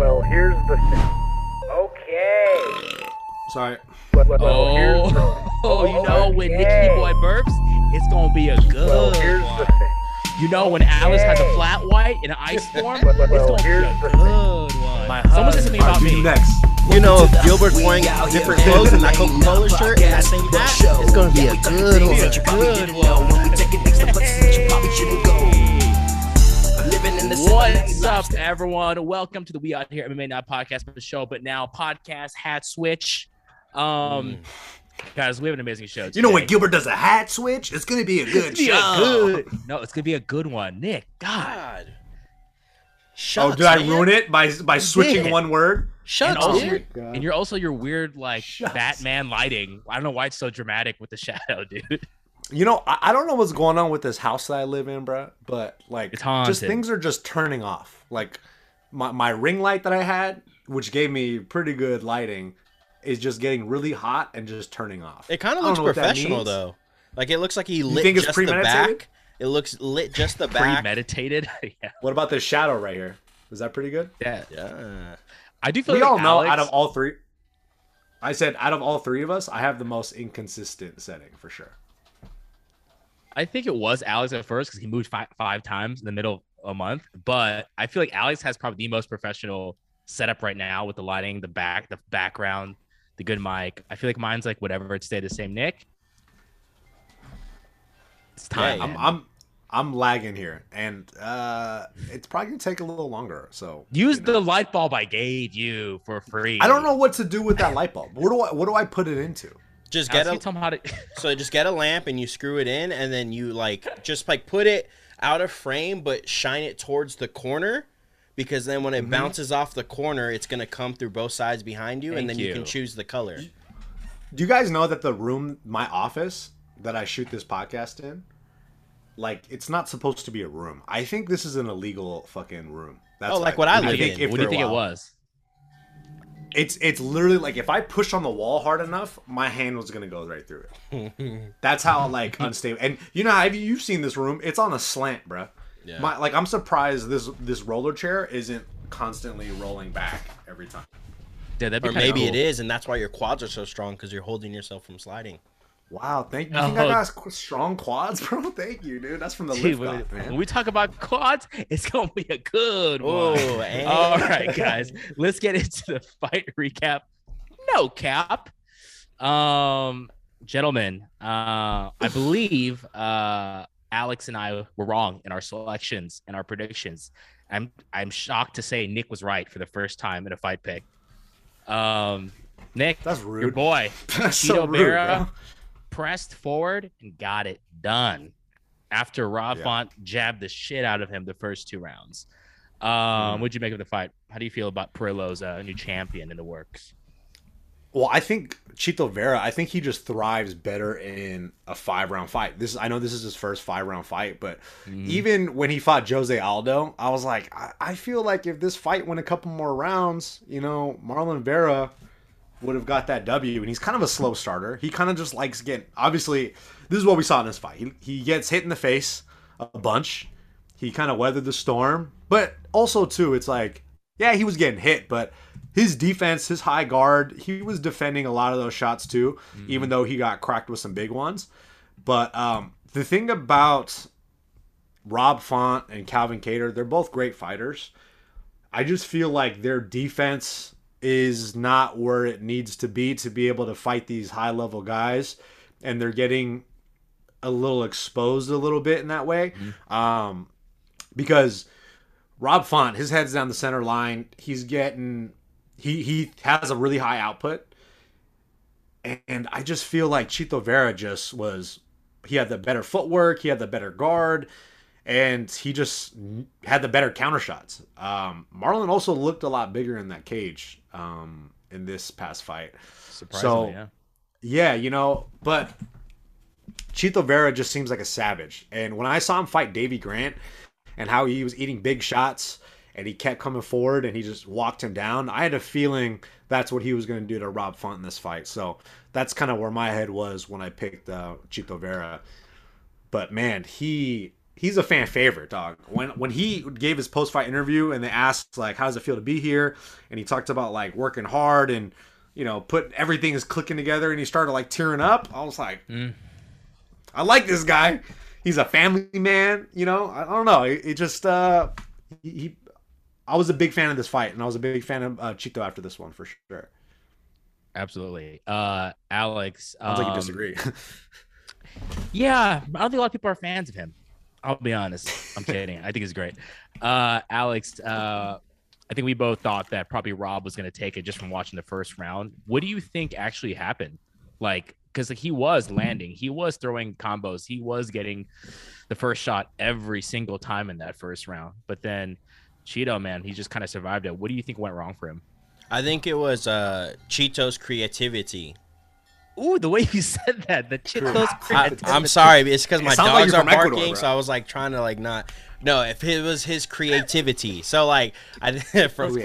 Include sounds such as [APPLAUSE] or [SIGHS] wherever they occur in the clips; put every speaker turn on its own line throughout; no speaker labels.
Well, here's the thing. Okay.
Sorry.
Well, well, here's the
Oh,
thing.
oh, you know when Nicky Boy burps, it's gonna be a good
Well, here's
one.
the thing.
You know when Alice has a flat white in an ice storm,
Well, well,
it's gonna
here's
be
the
a
thing.
good one.
My
Someone said something about me.
next.
You know, if Gilbert's wearing different clothes and that Coca-Cola shirt and that same hat, it's gonna be a good one.
It's a good one. What's up, everyone? Welcome to the We Out Here MMA Not podcast the show, but now podcast hat switch. Um, guys, we have an amazing show.
You know when. Gilbert does a hat switch, it's gonna be a good
It's gonna a
show.
good- No, it's gonna be a good one. Nick, God,
God.
Oh,
Shots,
did I
man.
ruin it by by switching
did.
one word?
and
Shots,
also,
dude.
and you're also your weird like
Shucks.
Batman lighting. I don't know why it's so dramatic with the [LAUGHS] shadow, dude.
You know, I, I don't know what's going on with this house that I live in, bruh, but like,
It's haunted.
just things are just turning off. Like, my my ring light that I had, which gave me pretty good lighting, is just getting really hot and just turning off.
It kind of looks
know what that
professional though. Like it looks like he lit
think it's
just the back. It looks lit just the [LAUGHS] back.
Premeditated. [LAUGHS] yeah,
What about this shadow right here? Is that pretty good?
yeah.
Yeah.
I do feel
we
like
all know out of all three. I said out of all three of us, I have the most inconsistent setting for sure.
I think it was Alex at first because he moved five, five times in the middle of a month. But I feel like Alex has probably the most professional setup right now with the lighting, the back, the background, the good mic. I feel like mine's like whatever. It stayed the same. Nick, it's time.
Yeah,
I'm, I'm I'm lagging here, and uh, it's probably gonna take a little longer. So
Use
you know.
the light bulb I gave you for free.
I don't know what to do with that light bulb. What do I what do I put it into?
Just
Alex,
get a
tell him how to. [LAUGHS]
so just get a lamp and you screw it in and then you like just like put it out of frame but shine it towards the corner because then when it
Mm-hmm.
bounces off the corner it's gonna come through both sides behind you
Thank
and then you.
you.
can choose the color.
Do you guys know that the room, my office that I shoot this podcast in, like it's not supposed to be a room. I think this is an illegal fucking room. That's
Oh, like what I
What do
live
you
in.
think, what do you think it was?
It's it's literally like if I push on the wall hard enough, my hand was gonna go right through it. [LAUGHS] That's how like unstable. And you know, have you you've seen this room? It's on a slant, bruh.
Yeah.
My like I'm surprised this this roller chair isn't constantly rolling back every time.
Yeah, that'd be
Or
kinda
maybe
cool.
it is and that's why your quads are so strong because you're holding yourself from sliding.
Wow, thank you. You think I
Oh.
got strong quads, [LAUGHS] bro? Thank you, dude. That's from the
Dude,
lift
when,
off,
when we talk about quads, it's gonna be a good one. [LAUGHS]
Oh,
All right, guys, let's get into the [LAUGHS] fight recap. No cap, um, gentlemen. Uh, I believe uh, Alex and I were wrong in our selections and our predictions. I'm I'm shocked to say Nick was right for the first time in a fight pick. Um, Nick,
That's
your
rude.
boy,
That's
Chito
so rude,
Vera
bro.
Pressed forward and got it done after Rob
Yeah.
Font jabbed the shit out of him the first two rounds. Um,
Mm.
What'd you make of the fight? How do you feel about Perillo's uh, new champion in the works?
Well, I think Chito Vera. I think he just thrives better in a five round fight. This is, I know this is his first five round fight, but even when he fought Jose Aldo, I was like, I, I feel like if this fight went a couple more rounds, you know, Marlon Vera would have got that W. And he's kind of a slow starter. He kind of just likes getting. Obviously, this is what we saw in this fight. He, he gets hit in the face a bunch. He kind of weathered the storm, but also too, it's like, yeah, he was getting hit, but his defense, his high guard, he was defending a lot of those shots too, even though he got cracked with some big ones. But um, the thing about Rob Font and Calvin Kattar, they're both great fighters. I just feel like their defense is not where it needs to be to be able to fight these high level guys, and they're getting a little exposed a little bit in that way. Um, because Rob Font, his head's down the center line. He's getting he he has a really high output. And I just feel like Chito Vera just was he had the better footwork, he had the better guard, and he just had the better counter shots. Um, Marlon also looked a lot bigger in that cage um, in this past fight.
Surprisingly,
So-
yeah.
Yeah, you know, but Chito Vera just seems like a savage. And when I saw him fight Davey Grant and how he was eating big shots and he kept coming forward and he just walked him down, I had a feeling that's what he was going to do to Rob Font in this fight. So that's kind of where my head was when I picked uh, Chito Vera. But man, he he's a fan favorite, dog. When when he gave his post fight interview and they asked like, "How does it feel to be here?" and he talked about like working hard and you know put everything is clicking together, and he started like tearing up. I was like,
Mm.
I like this guy. He's a family man. You know, I, I don't know. It, it just uh, he, he. I was a big fan of this fight, and I was a big fan of uh, Chito after this one for sure.
Absolutely. Uh, Alex.
Sounds like you
um,
disagree. [LAUGHS]
Yeah, I don't think a lot of people are fans of him. I'll be honest. I'm kidding. I think it's great. Uh, Alex, uh, I think we both thought that probably Rob was going to take it just from watching the first round. What do you think actually happened? Like, because like, he was landing, he was throwing combos, he was getting the first shot every single time in that first round. But then Chito, man, he just kind of survived it. What do you think went wrong for him?
I think it was uh, Chito's creativity.
Ooh, the way you [LAUGHS] said that, the Cheetos.
I, I'm sorry, it's because my
sounds like
dogs
you're
are
from Ecuador,
barking, so I was like trying to like not. No, if it was his creativity, so like I [LAUGHS] from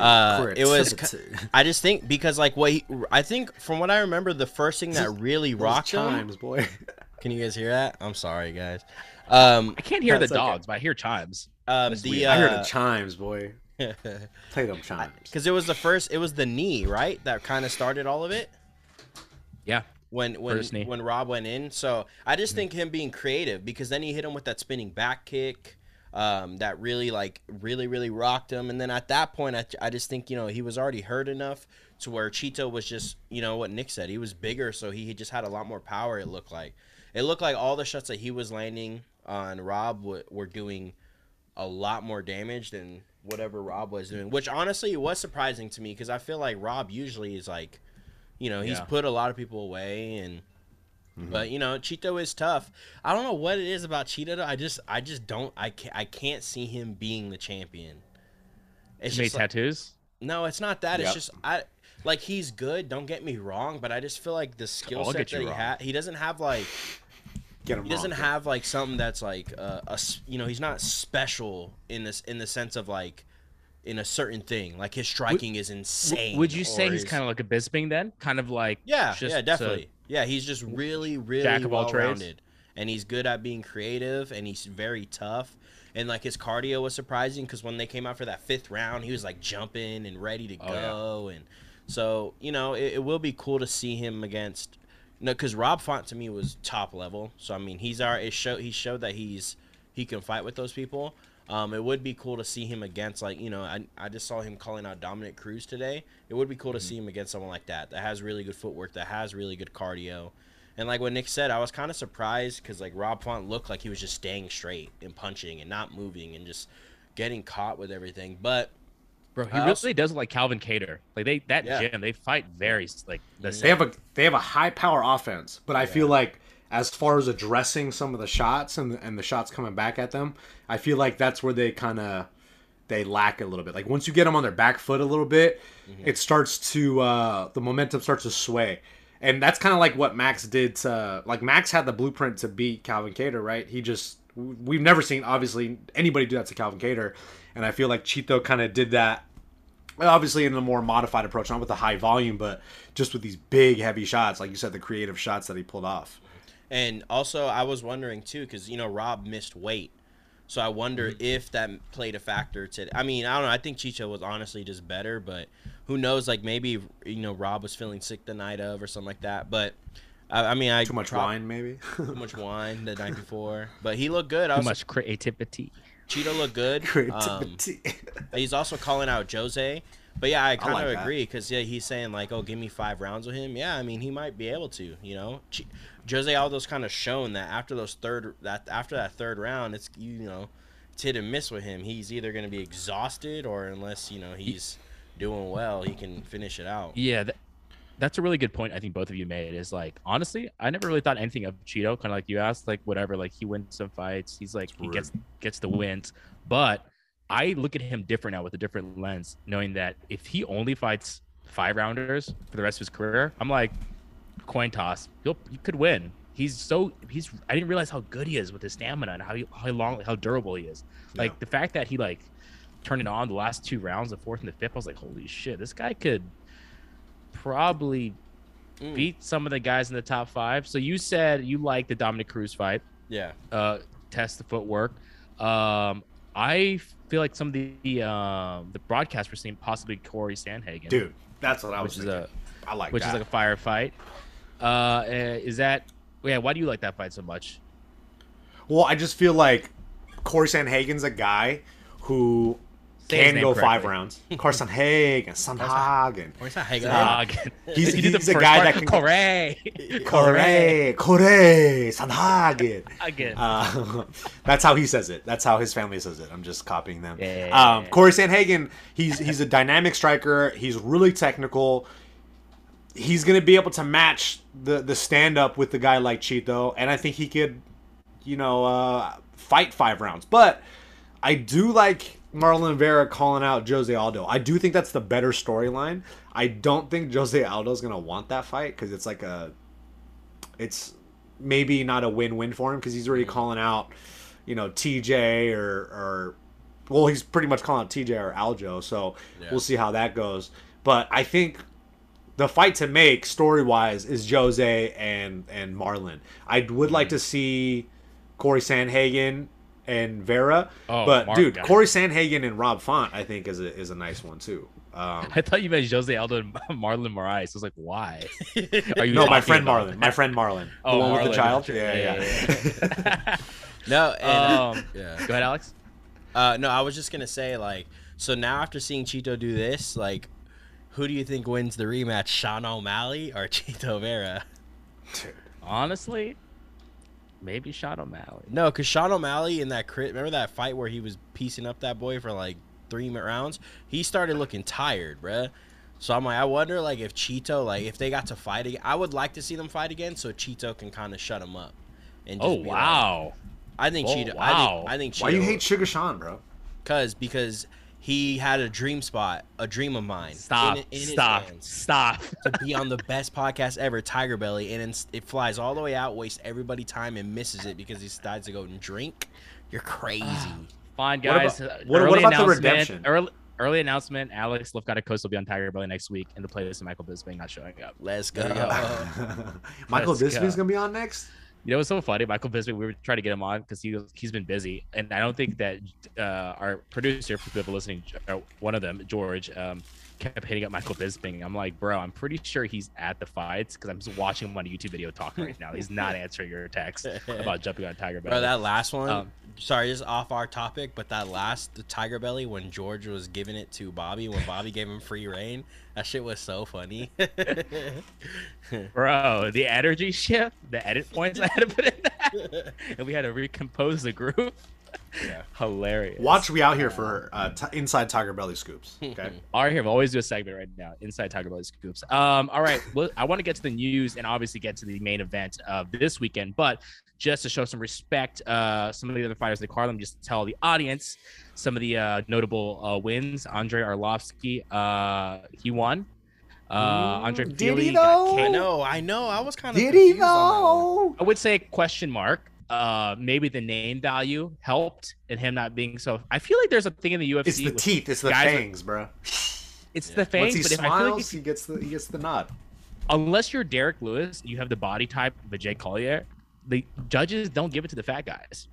Uh, it was- I just think because like what he, I think from what I remember, the first thing that really rocked him.
chimes, boy. [LAUGHS]
Can you guys hear that? I'm sorry, guys. Um,
I can't hear the
That's okay.
dogs, but I hear chimes.
um, the
weird.
I heard
uh,
the chimes, boy. Play them chimes.
because it was the first, it was the knee, right, that kind of started all of it.
Yeah.
when when when Rob went in. So I just think him being creative because then he hit him with that spinning back kick. Um, that really like really really rocked him, and then at that point, I, I just think you know he was already hurt enough to where Chito was just you know what Nick said he was bigger, so he just had a lot more power. It looked like it looked like all the shots that he was landing on Rob w- were doing a lot more damage than whatever Rob was doing, which honestly was surprising to me because I feel like Rob usually is like, you know, he's
Yeah.
put a lot of people away and.
Mm-hmm.
But you know, Chito is tough. I don't know what it is about Chito. I just, I just don't, I can't, I can't see him being the champion. It's
He made
like,
tattoos.
no, it's not that. It's just I like he's good. Don't get me wrong, but I just feel like the skill set that he has he doesn't have like
Get him
he doesn't
wrong.
have like something that's like uh, a s- you know he's not special in this in the sense of like in a certain thing like his striking is insane
Would you say he's kind of like a Bisping then? Kind of like
yeah
just
yeah definitely yeah he's just really really
Jack of all trades?
and he's good at being creative and he's very tough and like his cardio was surprising because when they came out for that fifth round he was like jumping and ready to
Oh, yeah.
go and so you know it, it will be cool to see him against no because Rob Font to me was top level so I mean he's our it show he showed that he's he can fight with those people um, it would be cool to see him against like you know I, I just saw him calling out Dominick Cruz today. It would be cool to
Mm-hmm.
see him against someone like that that has really good footwork, that has really good cardio, and like what Nick said, I was kind of surprised because like Rob Font looked like he was just staying straight and punching and not moving and just getting caught with everything. But
Bro, he
I
really does look like Calvin Kattar. Like they that
Yeah.
gym, they fight very like the
They
same.
have a they have a high power offense, but I feel like as far as addressing some of the shots and the, and the shots coming back at them, I feel like that's where they kind of they lack a little bit. Like once you get them on their back foot a little bit, it starts to uh, the momentum starts to sway, and that's kind of like what Max did. To, like Max had the blueprint to beat Calvin Kattar, right? He just we've never seen obviously anybody do that to Calvin Kattar, and I feel like Chito kind of did that obviously in a more modified approach, not with the high volume, but just with these big, heavy shots, like you said, the creative shots that he pulled off.
And also, I was wondering too, because you know Rob missed weight, so I wonder
Mm-hmm.
if that played a factor to. I mean, I don't know. I think Chito was honestly just better, but who knows? Like maybe you know Rob was feeling sick the night of or something like that. But I, I mean, I
Too much
prob-
wine, maybe. [LAUGHS]
too much wine the night before. But he looked good. I
Too
was,
much creativity.
Chito looked good. [LAUGHS] Um,
Creativity. [LAUGHS]
He's also calling out Jose. But yeah, I kind of
like
agree because yeah, he's saying like, "Oh, give me five rounds with him." Yeah, I mean, he might be able to. You know, Ch- Jose Aldo's kind of shown that after those third that after that third round, it's you know, it's hit and miss with him. He's either going to be exhausted or unless you know he's doing well, he can finish it out.
Yeah, that, that's a really good point. I think both of you made is like honestly, I never really thought anything of Chito. Kind of like you asked, like whatever. Like he wins some fights. He's like he gets gets the wins, but I look at him different now with a different lens, knowing that if he only fights five rounders for the rest of his career, I'm like coin toss. you'll he could win. He's so he's. I didn't realize how good he is with his stamina and how he, how long how durable he is. Like
Yeah.
the fact that he like turned it on the last two rounds, the fourth and the fifth. I was like, holy shit, this guy could probably
Mm.
beat some of the guys in the top five. So you said you like the Dominick Cruz fight.
Yeah,
Uh, test the footwork. Um, I feel like some of the um the broadcast were seeing possibly Corey Sandhagen,
Dude, that's what I was
which is
thinking.
a
I like
which
that.
is like a firefight. Uh, eh, is that yeah? Why do you like that fight so much?
well, I just feel like Corey Sanhagen's a guy who
Say
can go five
correctly.
rounds. Corey Sanhagen, [LAUGHS] Sanhagen.
Or it's not Hagen.
Ah.
Dog.
He's-
the
he's a guy
part.
that can- [LAUGHS]
Corey. [LAUGHS]
Corey, Corey, Sanhagen.
Again.
Uh, that's how he says it. That's how his family says it. I'm just copying them.
Yeah, yeah,
um. Corey Sanhagen, he's he's a dynamic striker. He's really technical. He's gonna be able to match the the stand up with the guy like Chito, and I think he could, you know, uh, fight five rounds. But I do like Marlon Vera calling out Jose Aldo. I do think that's the better storyline. I don't think Jose Aldo's gonna want that fight because it's like a, it's maybe not a win-win for him because he's already calling out, you know, TJ or or, well, he's pretty much calling out TJ or Aljo. So
Yeah.
we'll see how that goes. But I think the fight to make story wise is Jose and and Marlon. I would like
Mm-hmm.
to see Corey Sanhagen and Vera,
Oh,
but
Mar-
dude,
yeah.
Corey Sanhagen and Rob Font, I think is a is a nice one too. Um, [LAUGHS]
I thought you meant Jose Aldo and [LAUGHS] Marlon Moraes. I was like, why? [LAUGHS] Are you
no, my friend
about-
Marlon, my friend Marlon, the
Oh,
one with the child. Yeah, yeah.
yeah.
No, and, uh,
um,
yeah.
Go ahead, Alex.
Uh, no, I was just gonna say like, so now after seeing Chito do this, like, who do you think wins the rematch, Sean O'Malley or [LAUGHS] Chito Vera?
Dude,
Honestly, maybe Sean O'Malley.
No, because Sean O'Malley in that crit, remember that fight where he was piecing up that boy for like three rounds? He started looking tired, bruh. So I'm like, I wonder like if Chito, like if they got to fight again, I would like to see them fight again so Chito can kind of shut him up. And just
Oh
be like-
wow!
I think
Oh,
Chito.
wow.
I think, I think Chito.
Why you hate Sugar Sean, bro?
Cause because he had a dream spot, a dream of mine.
Stop!
in- in
stop! Stop!
To be on the best podcast ever, Tiger Belly, and it flies all the way out, wastes everybody time, and misses it because he decides to go and drink. You're crazy. [SIGHS]
Fine,
What
guys.
about-
uh,
what- what about the redemption?
Early, early announcement: Alex Lefkotta Coast will be on Tiger Belly next week in the playlist of Michael Bisping not showing up.
Let's go.
There you go. [LAUGHS]
Michael Bisping's
go.
gonna be on next.
You know what's so funny? Michael Bisping, we were trying to get him on because he he's been busy, and I don't think that uh, our producer, for people listening, one of them, George, um, kept hitting up Michael Bisping. I'm like, bro, I'm pretty sure he's at the fights because I'm just watching him on a YouTube video talking right now. He's [LAUGHS] not answering your text about [LAUGHS] jumping on Tiger Belly.
Bro, that last one.
Um,
sorry, just off our topic, but that last the Tiger Belly when George was giving it to Bobby when Bobby gave him free reign, that shit was so funny.
Bro, [LAUGHS] the energy shift, the edit points I had to put in that, and we had to recompose the group.
Yeah. [LAUGHS]
Hilarious.
Watch we out here for uh, t- inside Tiger Belly scoops. Okay. [LAUGHS]
All right, here. We'll always do a segment right now. Inside Tiger Belly Scoops. Um, all right. Well, I want to get to the news and obviously get to the main event of this weekend, but just to show some respect, uh, some of the other fighters in the card, let me just tell the audience some of the uh, notable uh, wins. Andrei Arlovski, uh, he won. Uh, Andre
Did
Fili
he though?
I know, I know. I was kind of
Did he though?
I would say question mark. Uh, maybe the name value helped in him not being so. I feel like there's a thing in the UFC.
It's the teeth. It's the
guys are-
fangs, bro.
It's
Yeah.
the
Once
fangs,
he
but if I feel like
smiles,
if
he gets the he gets the nod.
unless you're Derrick Lewis, you have the body type of a Jake Collier. The judges don't give it to the fat guys.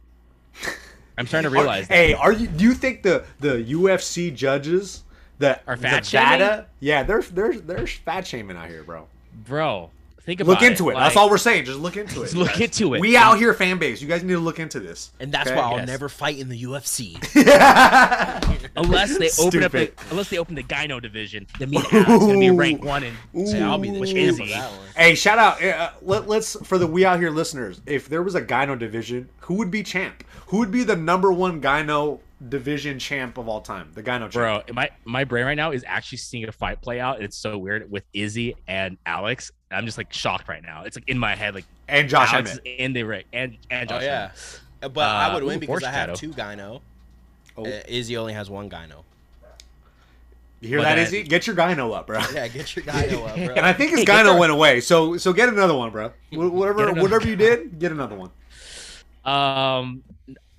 I'm starting to realize that.
Hey, are you? Do you think the the UFC judges that
Are fat
the
shaming?
VADA, Yeah, they're they're they're fat shaming out here, bro.
bro. Think about
Look into it. That's
like-
all we're saying. Just look into it.
Look
guys.
into it.
We out here, fan base. You guys need to look into this.
And that's
Okay?
why I'll
Yes.
never fight in the UFC. [LAUGHS]
Unless they open up, the,
Stupid.
unless they open the Gyno division, then me and [LAUGHS] Alex gonna be ranked one and
Ooh.
I'll be the
Which
champ
is
of
he?
that one.
Hey, shout out. Uh, let, let's for the we out here listeners. If there was a gyno division, who would be champ? Who would be the number one gyno division champ of all time? The gyno champ.
bro. My my brain right now is actually seeing a fight play out. and It's so weird with Izzy and Alex. I'm just like shocked right now. It's like in my head, like
and Josh
Alex
Emmett.
is in the ring and and
Oh yeah,
Emmett.
Uh, but I would
Uh,
win
ooh,
because I have
foreshadow.
two gyno.
Oh.
Uh, Izzy only has one gyno.
You hear
But
that,
then-
Izzy? Get your gyno up, bro.
Yeah, get your gyno up, [LAUGHS] bro.
And I think his
Hey,
gyno went away. So so get another one, bro. Whatever
another-
whatever you did, get another one.
Um,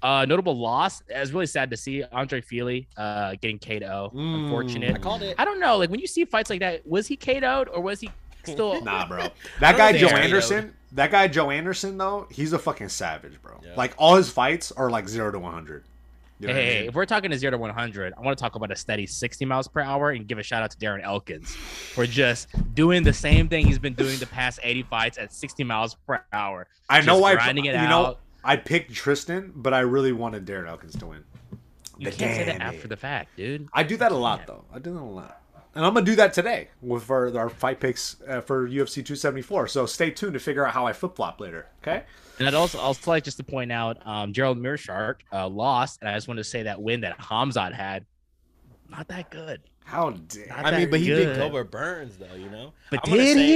uh, notable loss. It was really sad to see Andre Fili uh getting KO.
Mm.
Unfortunate.
I called it.
I don't know. Like when you see fights like that, was he KO'd or was he Still, [LAUGHS]
Nah, bro. That guy Joe
there.
Anderson. That guy Joanderson though, he's a fucking savage, bro.
Yeah.
Like all his fights are like zero to one hundred. You know
hey,
what I
hey,
mean?
if we're talking to zero to 100, I want to talk about a steady 60 miles per hour and give a shout out to Darren Elkins for just doing the same thing he's been doing the past 80 fights at 60 miles per hour.
I know
just
why.
grinding it
you know. I picked Tristan, but I really wanted Darren Elkins to win.
You
The
can't say that after
it.
the fact, dude.
I do that a lot
can't.
though. I do that a lot, and I'm gonna do that today with our, our fight picks uh, for UFC 274. So stay tuned to figure out how I flip flop later. Okay.
And I'd also also like just to point out, um, Gerald Meerschaert uh, lost, and I just wanted to say that win that Hamzat had, not that good.
How dare?
Not
I mean,
that
but he beat
good.
Gilbert Burns though, you know.
But
I'm
did
say-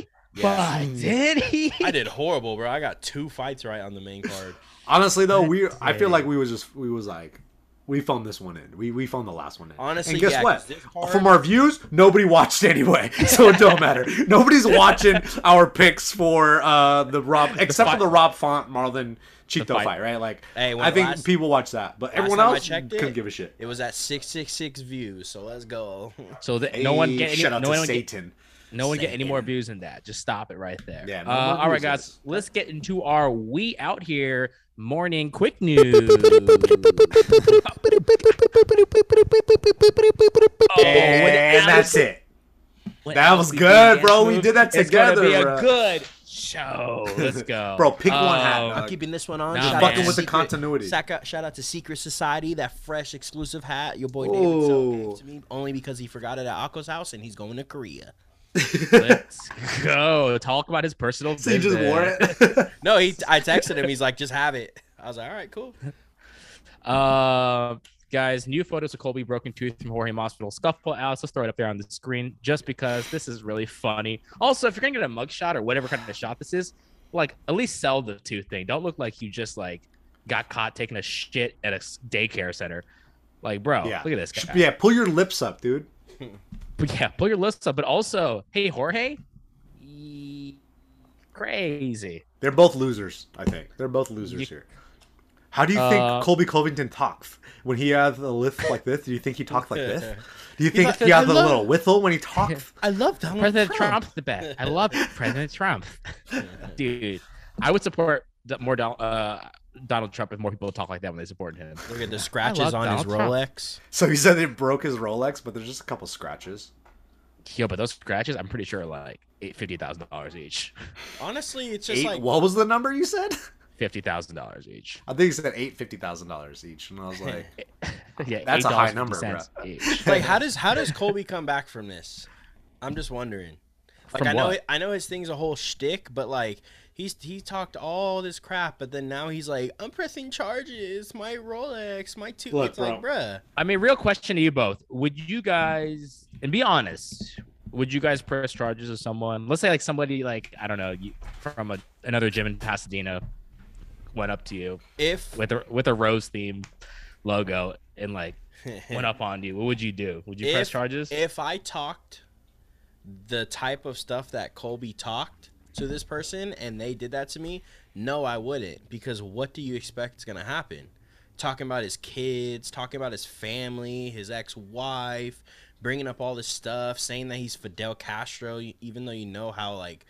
he? [LAUGHS]
Yeah.
But did he?
I did horrible, bro. I got two fights right on the main card. [LAUGHS]
Honestly though, we I feel like we was just we was like we phoned this one in. We we phoned the last one in.
Honestly,
and guess
yeah, 'cause
what?
this card-
From our views, nobody watched [LAUGHS] anyway, so it don't matter. [LAUGHS] Nobody's watching our picks for uh the Rob, except for the Rob Font Marlon Chito
fight.
fight. right? Like,
Hey,
I think
last-
people watch that, but everyone else couldn't
it,
give a shit.
It was at six six six views, so let's go.
So that no one get any,
shout out
no
to
one get, no one get any more views than that. Just stop it right there.
Yeah, no
Uh, all right, guys. Let's get into our we out here morning quick news. [LAUGHS] Oh,
and that's it.
When
That was good,
dance
bro. We did that together.
It's gonna
together,
be a good show. Let's go, [LAUGHS]
Bro, pick one hat. Oh,
I'm keeping this one on.
Nah,
Shout
man.
out
Fucking
to
with
the continuity.
Shout out, to Secret Society, that fresh exclusive hat your boy David Silk gave to me, only because he forgot it at Akko's house and he's going to Korea.
Let's go. Talk about his personal.
So you just wore it. [LAUGHS]
No, he. I texted him. He's like, just have it. I was like, all right, cool.
Uh, guys, new photos of Colby broken tooth from Jorge Masvidal scuffle out. Let's throw it up there on the screen just because this is really funny. Also, if you're gonna get a mug shot or whatever kind of shot this is, like at least sell the tooth thing. Don't look like you just like got caught taking a shit at a daycare center. Like, bro,
yeah.
look at this guy.
Yeah, pull your lips up, dude. [LAUGHS]
But yeah, pull your lists up. But also, hey, Jorge, Ye- crazy.
They're both losers. I think they're both losers
You-
here. How do you
Uh,
think Colby Covington talks when he has a lift like this? Do you think he talks like this? [LAUGHS] Do you think
like,
he has
"I
a
love-
little whistle when he talks?
I love Donald
President Trump's the best. I love President Trump, [LAUGHS] dude. I would support the- more Don- uh, Donald Trump if more people talk like that when they support him.
Look at the scratches
love
on his
Donald Trump.
Rolex.
So he said it broke his Rolex, but there's just a couple scratches.
Yo, but those scratches, I'm pretty sure are like eight fifty thousand dollars each.
Honestly, it's just
Eight,
like
what was the number you said?
Fifty thousand dollars each.
I think he said eight fifty thousand dollars each, and I was like, [LAUGHS]
Yeah,
That's a high
$8.50
number,
each. [LAUGHS]
like how does how does Colby come back from this? I'm just wondering. Like
From
I know
what?
I know his thing's a whole shtick, but like he's he talked all this crap, but then now he's like, I'm pressing charges, my Rolex, my two.
Look,
it's like, bruh.
I mean, real question to you both: Would you guys, and be honest, would you guys press charges of someone? Let's say like somebody like I don't know you, from a, another gym in Pasadena went up to you
If
with a with a rose theme logo and like [LAUGHS] went up on you. What would you do? Would you press charges?
if I talked the type of stuff that Colby talked to this person and they did that to me, no, I wouldn't. Because what do you expect is gonna happen? Talking about his kids, talking about his family, his ex-wife, bringing up all this stuff, saying that he's Fidel Castro, even though you know how like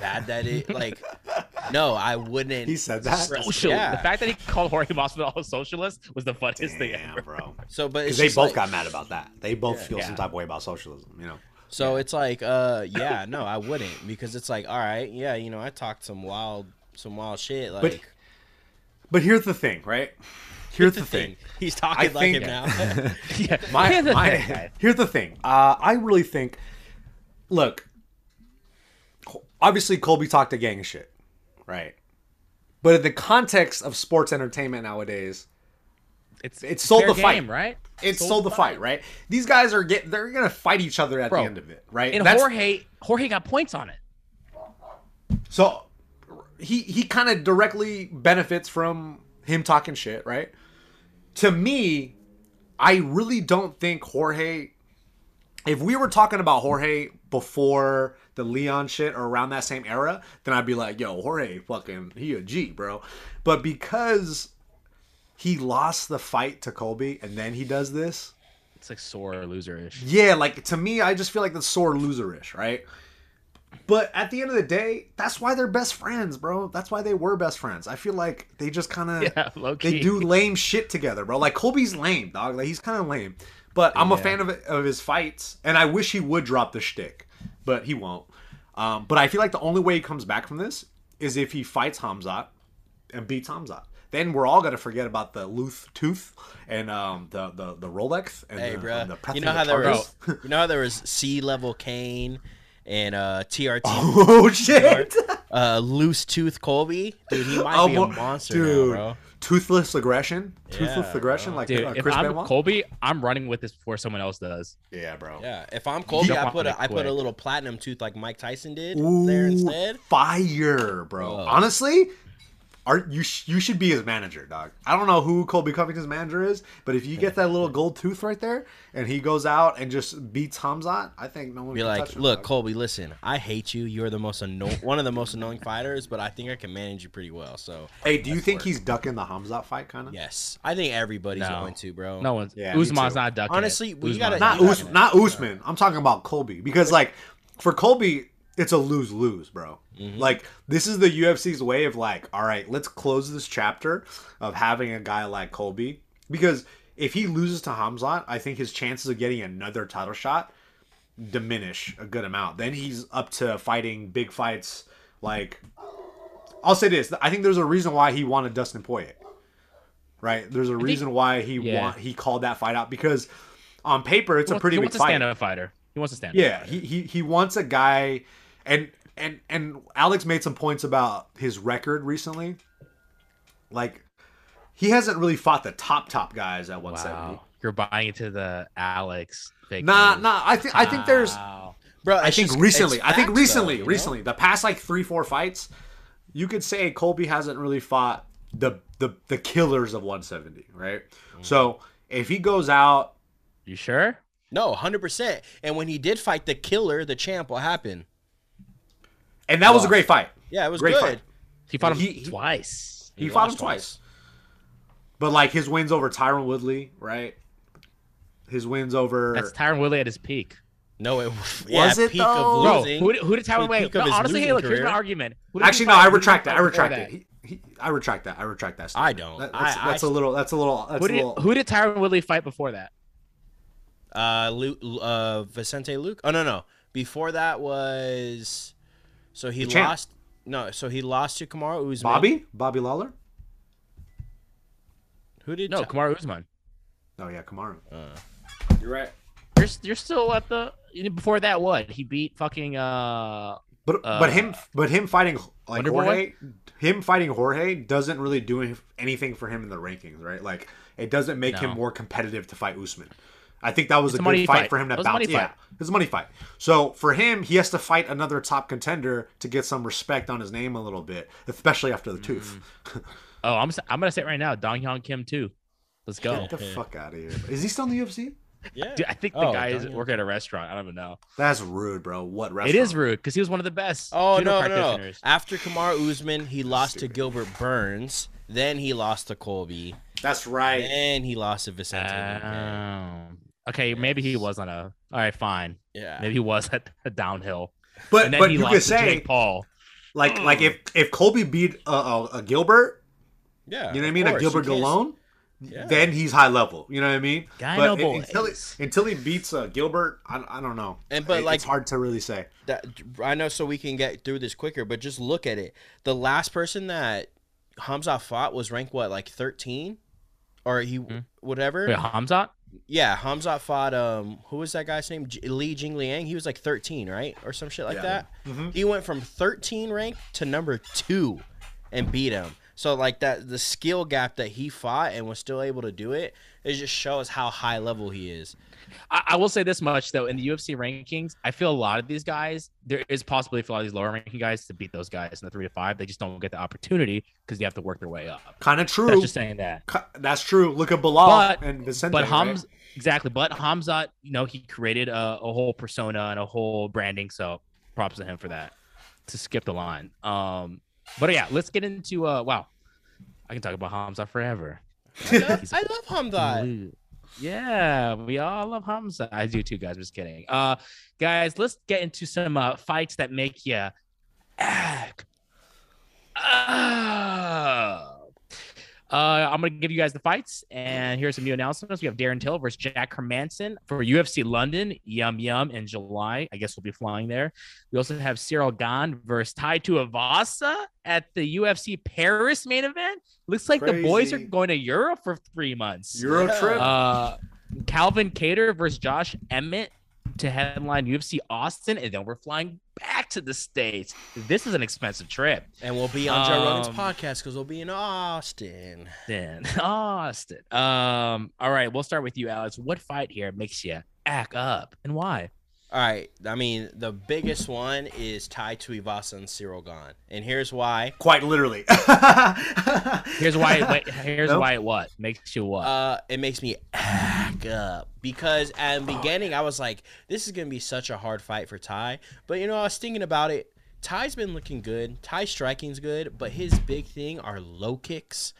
bad that is. [LAUGHS] Like, no, I wouldn't.
he said that.
Social.
Yeah.
The fact that he called Jorge Masvidal a socialist was the funniest thing
Damn,
ever.
bro.
So, but it's
they both
like-
got mad about that. They both
Yeah.
feel some type of way about socialism. You know.
So it's like, uh, yeah, no, I wouldn't because it's like, all right, yeah, you know, I talked some wild, some wild shit. Like,
But But here's the thing, right? Here's the thing.
he's talking
I
like
think-
him now. [LAUGHS]
Yeah. [LAUGHS]
my,
Here's the
my-
thing,
here's the thing. Uh, I really think. Look, obviously Colby talked a gang of shit, right? But in the context of sports entertainment nowadays,
It's
It sold the fight.
game, right?
it sold the fight, right? These guys are get they're gonna fight each other at
Bro,
the end of it, right?
And
That's-
Jorge, Jorge got points on it.
So he he kind of directly benefits from him talking shit, right? To me, I really don't think Jorge. If we were talking about Jorge before the Leon shit or around that same era, then I'd be like, "Yo, Jorge, fucking, he a G, bro." But because he lost the fight to Colby and then he does this,
It's like sore loser-ish.
yeah, like to me, I just feel like the sore loserish, right? But at the end of the day, that's why they're best friends, bro. That's why they were best friends. I feel like they just kind of [LAUGHS]
Yeah,
they do lame shit together, bro. Like Colby's lame, dog. Like he's kind of lame. But I'm a fan of of his fights, and I wish he would drop the shtick, but he won't. Um, but I feel like the only way he comes back from this is if he fights Hamzat and beats Hamzat. Then we're all gonna forget about the Luth Tooth and um, the, the the Rolex and
Hey,
the,
bro.
and the
You know how there was, you know how there was C level cane and uh, TRT,
Oh [LAUGHS] shit!
uh, loose tooth Colby. Dude, he might
Oh,
be a monster
dude.
now, bro.
Toothless aggression, toothless
Yeah,
aggression,
bro.
like
Dude,
uh,
if
Chris
I'm
Benoit.
Colby, I'm running with this before someone else does.
yeah, bro.
Yeah, if I'm Colby,
Jump
I put
it
a, I put a little platinum tooth like Mike Tyson did
Ooh,
there instead.
Fire, bro.
Oh.
Honestly, are you sh- you should be his manager, dog. I don't know who Colby Covington's manager is, but if you get that little gold tooth right there and he goes out and just beats Hamzat, I think no one
Be
can
like,
touch him,
look,
dog.
Colby, listen, I hate you. You're the most annoying, one of the most annoying fighters, but I think I can manage you pretty well. So,
Hey, do you think
work.
he's ducking the Hamzat fight, kind of?
yes, I think everybody's
No.
going to, bro.
No one's.
Yeah,
Usman's not ducking.
Honestly,
it.
we gotta-
Not
You
Us-
gotta-
not Usman. I'm talking about Colby because like for Colby, it's a lose lose, bro.
Mm-hmm.
Like this is the UFC's way of like, all right, let's close this chapter of having a guy like Colby because if he loses to Hamzat, I think his chances of getting another title shot diminish a good amount. Then he's up to fighting big fights like I'll say this, I think there's a reason why he wanted Dustin Poirier. Right? There's a reason why he
Yeah.
want he called that fight out because on paper it's
He
a
wants-
pretty
he
big
wants a
fight.
stand-up fighter. He wants a stand-up.
Yeah,
fighter.
he, he he wants a guy, and and and Alex made some points about his record recently. Like, he hasn't really fought the top top guys at 170.
Wow, you're buying into the Alex. Fake
Nah,
news.
nah. I think I think there's.
Wow.
bro.
I think
just-
recently. I think recently.
though, you know?
recently, the past like three four fights, you could say Colby hasn't really fought the the the killers of 170, right?
Mm.
So if he goes out,
You sure?
No, hundred percent. And when he did fight the killer, the champ, what happened?
And that was a great fight.
Yeah, it was
Great
good.
fight.
He fought him
He- he-
twice.
He, fought him
lost
twice. But like his wins over Tyron Woodley, right? His wins over
That's Tyron Woodley at his peak.
No, it [LAUGHS] yeah,
Was it,
peak
though?
of
Bro,
losing.
who did, who did Tyron Woodley?
of
No, honestly, hey,
losing
look, here's my argument. Who did he
Actually, no, I
who did he
retract that. I retract
that?
it. He, he, I retract that. I retract that.
I don't.
That- that's,
I-
that's a little. That's a little. That's
Who
a
did,
little.
who did Tyron Woodley fight before that?
Uh, Luke, uh, Vicente Luque. Oh no, no. Before that was, so he
The champ.
lost. No, so he lost to Kamaru Usman.
Bobby, Bobby Lawler.
Who did?
No,
Ja-
Kamaru Usman.
Oh yeah, Kamara.
Uh,
You're right.
You're, you're still at the before that. What he beat fucking uh
But
Uh,
but him but him fighting like
Wonder Boy?
Jorge, him fighting Jorge doesn't really do anything for him in the rankings, right? Like it doesn't make him more competitive to fight Usman. I think that was
It's
a
a
good fight,
fight.
for him to
It was a
bounce.
money
Yeah,
fight.
it's a money fight. So for him, he has to fight another top contender to get some respect on his name a little bit, especially after the tooth. Mm. [LAUGHS]
oh I'm s- I'm gonna say it right now Dong Hyun Kim too. Let's go.
Get the fuck out of here! Is he still in the UFC?
yeah.
Dude, I think the
Oh,
guy is working at a restaurant. I don't even know.
That's rude, bro. What restaurant?
It is rude because he was one of the best.
Oh
judo
no, no, no! After Kamaru Usman, he lost to Gilbert Burns. Then he lost to Colby.
That's right.
And he lost to Vicente. Luque.
Oh. Okay, maybe he was on a. All right, fine.
Yeah.
Maybe he was [LAUGHS] at a downhill,
But
and then
but
he
you
lost
could say
Jake Paul.
like like if if Colby beat a, a, a Gilbert,
Yeah.
you know what I
of
mean, a Gilbert
you
Galone,
Yeah.
then he's high level. You know what I mean?
Gyno
but
boys.
until he, until he beats uh, Gilbert, I, I don't know.
And but
It-
like
it's hard to really say.
that I know so we can get through this quicker, but just look at it. The last person that Hamza fought was ranked what, like 13? Or he hmm. whatever?
Wait, Hamzat?
Yeah, Hamza fought um who was that guy's name? J- Li Jingliang. He was like 13, right? Or some shit like
Yeah.
that.
Mhm.
He went from 13 rank to number 2 and beat him. So like that the skill gap that he fought and was still able to do it, it just shows how high level he is.
I, I will say this much though: in the UFC rankings, I feel a lot of these guys. There is possibility for a lot of these lower ranking guys to beat those guys in the three to five. They just don't get the opportunity because you have to work their way up.
Kind of true.
That's just saying that.
That's true. Look at Belal
But-
and Vicente.
But
right?
Exactly. But Hamzat, you know, he created a, a whole persona and a whole branding. So props to him for that. To skip the line. Um, but yeah, let's get into uh. Wow, I can talk about Hamzat forever.
I love, I love Hamza.
Yeah, we all love Hamza. I do too, guys. I'm Just kidding. Uh, guys, let's get into some uh, fights that make you act. Uh, I'm gonna give you guys the fights, and here's some new announcements. We have Darren Till versus Jack Hermansson for UFC London, Yum Yum in July. I guess we'll be flying there. We also have Ciryl Gane versus Tai Tuivasa at the UFC Paris main event. Looks like the boys are going to Europe for three months.
Euro trip.
Uh, Calvin Kattar versus Josh Emmett to headline UFC Austin, and then we're flying back to the states. This is an expensive trip.
And we'll be on Joe Rogan's
Um,
podcast because we'll be in Austin.
Then [LAUGHS] Austin. Um. All right, we'll start with you, Alex. What fight here makes you act up, and why?
All right. I mean, the biggest one is Tai Tuivasa and Ciryl Gane. And here's why.
Quite literally. [LAUGHS]
Here's why. It, wait, here's
Nope.
why it what makes you what?
Uh, it makes me act up because at the beginning I was like, this is gonna be such a hard fight for Tai. But you know, I was thinking about it. Tai's been looking good. Ty striking's good, but his big thing are low kicks.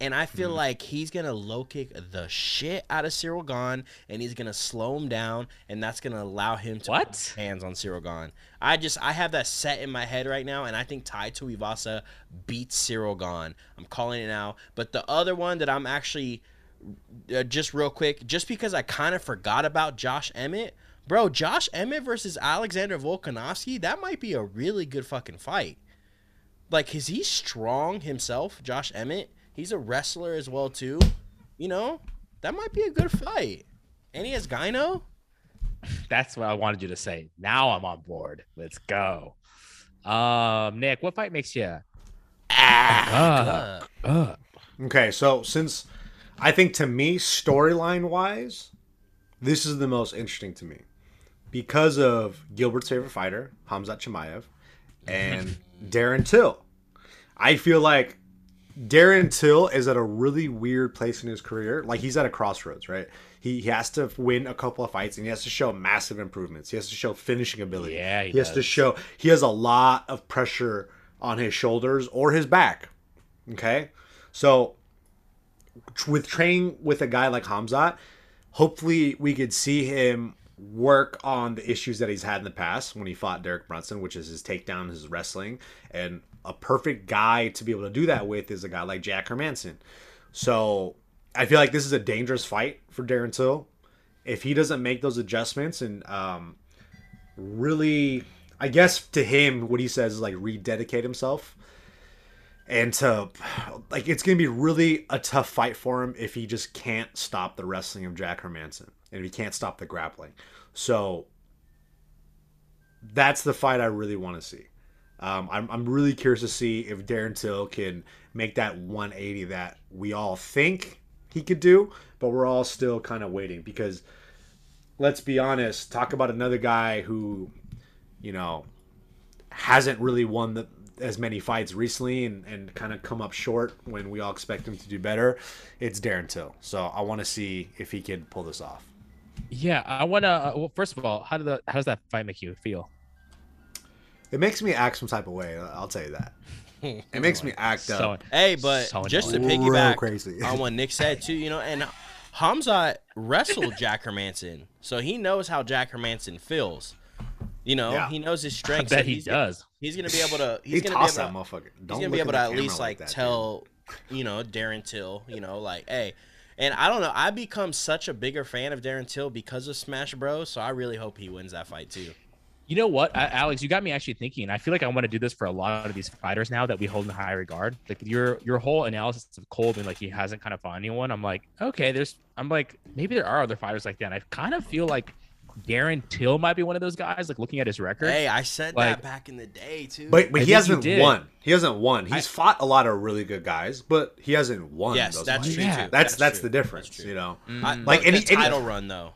And I feel like he's gonna low kick the shit out of Ciryl Gane, and he's gonna slow him down, and that's gonna allow him to
What?
hands on Ciryl Gane. I just I have that set in my head right now, and I think Tai Tuivasa beats Ciryl Gane. I'm calling it now. But the other one that I'm actually uh, just real quick, just because I kind of forgot about Josh Emmett, bro. Josh Emmett versus Alexander Volkanovski, that might be a really good fucking fight. Like, is he strong himself, Josh Emmett? He's a wrestler as well too. You know, that might be a good fight. And he has Gyno. [LAUGHS]
That's what I wanted you to say. Now I'm on board. Let's go. Um, Nick, what fight makes you act
Uh,
up?
Okay, so since I think to me, storyline wise, this is the most interesting to me because of Gilbert's favorite fighter, Hamzat Chimaev, and [LAUGHS] Darren Till. I feel like Darren Till is at a really weird place in his career. Like he's at a crossroads, right? He, he has to win a couple of fights and he has to show massive improvements. He has to show finishing ability.
Yeah, he
he has to show he has a lot of pressure on his shoulders or his back. Okay? So with training with a guy like Hamzat, hopefully we could see him work on the issues that he's had in the past when he fought Derek Brunson, which is his takedown, his wrestling, and a perfect guy to be able to do that with is a guy like Jack Hermansson. So I feel like this is a dangerous fight for Darren Till. If he doesn't make those adjustments and um, really, I guess to him, what he says is like rededicate himself and to like it's gonna be really a tough fight for him if he just can't stop the wrestling of Jack Hermansson and if he can't stop the grappling. So that's the fight I really want to see. Um, I'm, I'm really curious to see if Darren Till can make that 180 that we all think he could do, but we're all still kind of waiting because let's be honest, talk about another guy who, you know, hasn't really won the, as many fights recently and, and kind of come up short when we all expect him to do better. It's Darren Till. So I want to see if he can pull this off.
Yeah, I want to. Uh, well, first of all, how did the how does that fight make you feel?
It makes me act some type of way. I'll tell you that. [LAUGHS] It makes me act
So,
up.
Hey, but
So
just to
annoying.
Real
piggyback
crazy.
on what Nick said too, you know, and Hamzat wrestled Jack Hermansson, so he knows how Jack Hermansson feels. You know,
Yeah.
he knows his
I
strengths.
bet
so
he
he's gonna-
does.
He's gonna be able to. He's
He
gonna
tossed
be
that
able to.
motherfucker.
He's
Don't
gonna be able to at least like,
that, dude.
tell, you know, Darren Till, you know, like, hey, and I don't know. I become such a bigger fan of Darren Till because of Smash Bros. So I really hope he wins that fight too.
You know what, A- Alex? You got me actually thinking. I feel like I want to do this for a lot of these fighters now that we hold in high regard. Like your your whole analysis of Colby, like he hasn't kind of fought anyone. I'm like, okay, there's. I'm like, maybe there are other fighters like that. And I kind of feel like Darren Till might be one of those guys. Like looking at his record.
Hey, I said
Like-
that back in the day too.
But but
I
he hasn't
did.
won. He hasn't won. He's
I-
fought a lot of really good guys, but he hasn't won.
yes,
those
that's true
Yeah.
too.
That's that's,
true.
the difference,
That's true.
you know.
I-
Mm.
Like
but
any-
the
any-
title run though.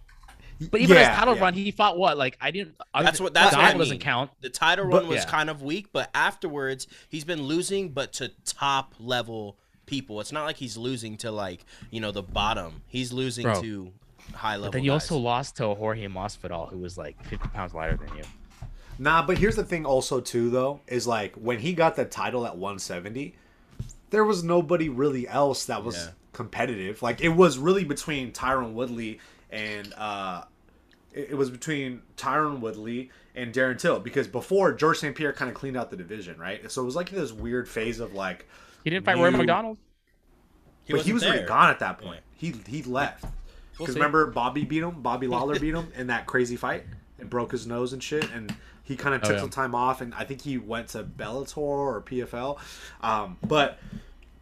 But even
Yeah,
his title
yeah.
run, he fought what? Like I didn't.
That's
than-
what- that's
the
what I
title doesn't
mean.
count.
The title
But-
run was
Yeah.
kind of weak, but afterwards he's been losing, but to top level people. It's not like he's losing to like you know the bottom. He's losing
Bro.
to high level.
But then you
guys.
also lost to Jorge Masvidal, who was like 50 pounds lighter than you.
Nah, but here's the thing also too though, is like when he got the title at 170, there was nobody really else that was
Yeah.
competitive. Like it was really between Tyron Woodley and uh, it, it was between Tyron Woodley and Darren Till because before George St. Pierre kind of cleaned out the division, right? So it was like this weird phase of like,
He didn't fight Roy
New-
McDonald.
but he
wasn't
was already gone at that point. He he left because
see.
remember Bobby beat him, Bobby Lawler [LAUGHS] beat him in that crazy fight and broke his nose and shit, and he kind of
Oh,
took
yeah.
some time off, and I think he went to Bellator or PFL, um, but.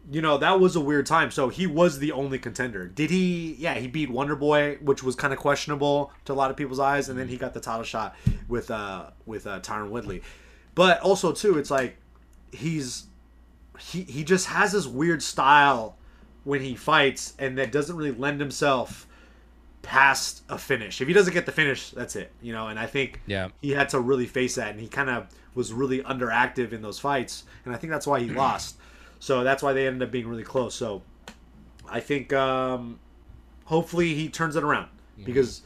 You know that was a weird time. So he was the only contender. Did he? Yeah, he beat Wonder Boy, which was kind of questionable to a lot of people's eyes, and then he got the title shot with uh with uh, Tyron Woodley. But also too, it's like he's he he just has this weird style when he fights and that doesn't really lend himself past a finish. If he doesn't get the finish, that's it. You know, and I think
Yeah.
he had to really face that and he kind of was really underactive in those fights and I think that's why he [CLEARS THROAT] lost. So that's why they ended up being really close. So I think um hopefully he turns it around because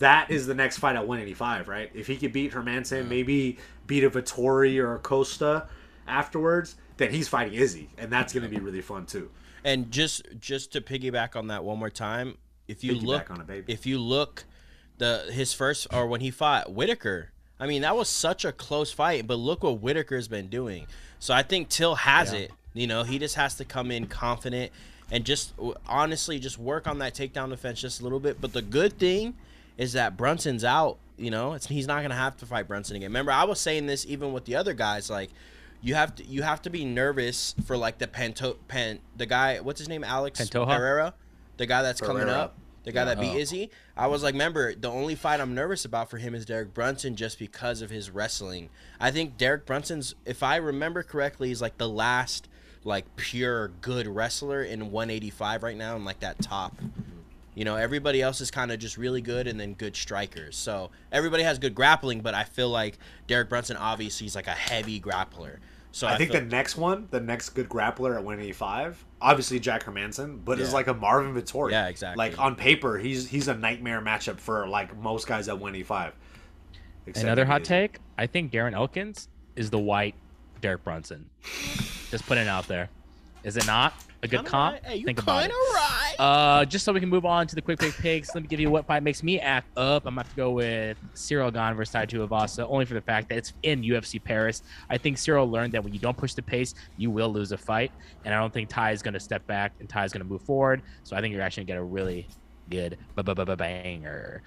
that is the next fight at 185, right? If he could beat Hermansson, maybe beat a Vettori or a Costa afterwards, then he's fighting Izzy, and that's going to be really fun too.
And just just to piggyback on that one more time, if you
Piggyback
look
on it, baby.
if you look the his first or when he fought Whittaker, I mean that was such a close fight, but look what Whittaker's been doing. So I think Till has
Yeah.
it. You know, he just has to come in confident and just honestly just work on that takedown defense just a little bit. But the good thing is that Brunson's out. You know, it's he's not gonna have to fight Brunson again. Remember, I was saying this even with the other guys. Like, you have to you have to be nervous for like the Panto Pan the guy. What's his name? Alex
Pantoja?
Pereira, the guy that's coming up. The guy that beat
Oh.
Izzy, I was like, remember, the only fight I'm nervous about for him is Derek Brunson just because of his wrestling. I think Derek Brunson's, if I remember correctly, is like the last like pure good wrestler in 185 right now, and like that top. You know, everybody else is kind of just really good and then good strikers. So everybody has good grappling, but I feel like Derek Brunson obviously is like a heavy grappler. So
I think
feel,
the next one, the next good grappler at 185, obviously Jack Hermansson, but is like a Marvin Vettori.
Yeah, exactly.
Like on paper, he's he's a nightmare matchup for like most guys at 185.
Another hot take. I think Darren Elkins is the white Derek Brunson. Just putting it out there. Is it not a good comp?
right. Hey, you
Think about it.
right.
Uh, just so we can move on to the quick quick picks, let me give you what fight makes me act up. I'm about to go with Ciryl Gane versus Tai Tuivasa, only for the fact that it's in UFC Paris. I think Ciryl learned that when you don't push the pace, you will lose a fight, and I don't think Tai is going to step back and Tai is going to move forward. So I think you're actually going to get a really good ba- ba- ba- ba- banger.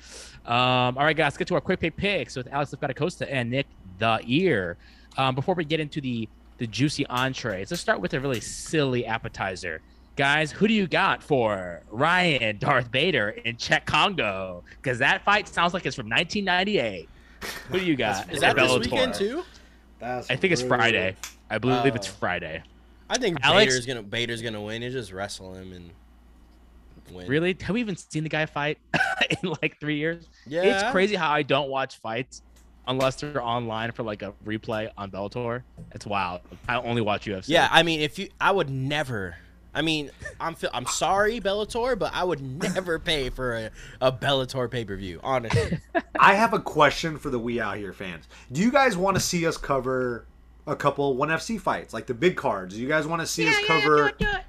Um, all right, guys, let's get to our quick pick picks with Alex Lefkata and Nick the Ear. Um, before we get into the the juicy entrees, let's start with a really silly appetizer. Guys, who do you got for Ryan Darth Vader in Cheick Kongo? Because that fight sounds like it's from 1998. Who do you got?
That's
Is that
for
this weekend too?
That's
I think it's. Friday. I believe it's
Oh.
Friday.
I think
Alex-
Bader's gonna Bader's gonna win. You just wrestle him and win.
Really? Have we even seen the guy fight [LAUGHS] in like three years?
Yeah.
It's crazy how I don't watch fights unless they're online for like a replay on Bellator. It's wild. I only watch UFC.
Yeah, I mean, if you, I would never. I mean, I'm I'm sorry, Bellator, but I would never [LAUGHS] pay for a, a Bellator pay per view. Honestly, [LAUGHS]
I have a question for the We Out Here fans. Do you guys want to see us cover a couple ONE FC fights, like the big cards? Do you guys want to see us cover? Do it.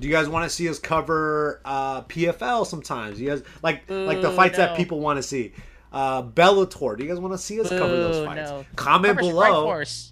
Do you guys want to see us cover uh, PFL sometimes? You guys like like the
Boo,
fights that people want to see. Uh, Bellator. Do you guys want to see us cover those fights?
no.
Comment
Cover
below.
Strikeforce.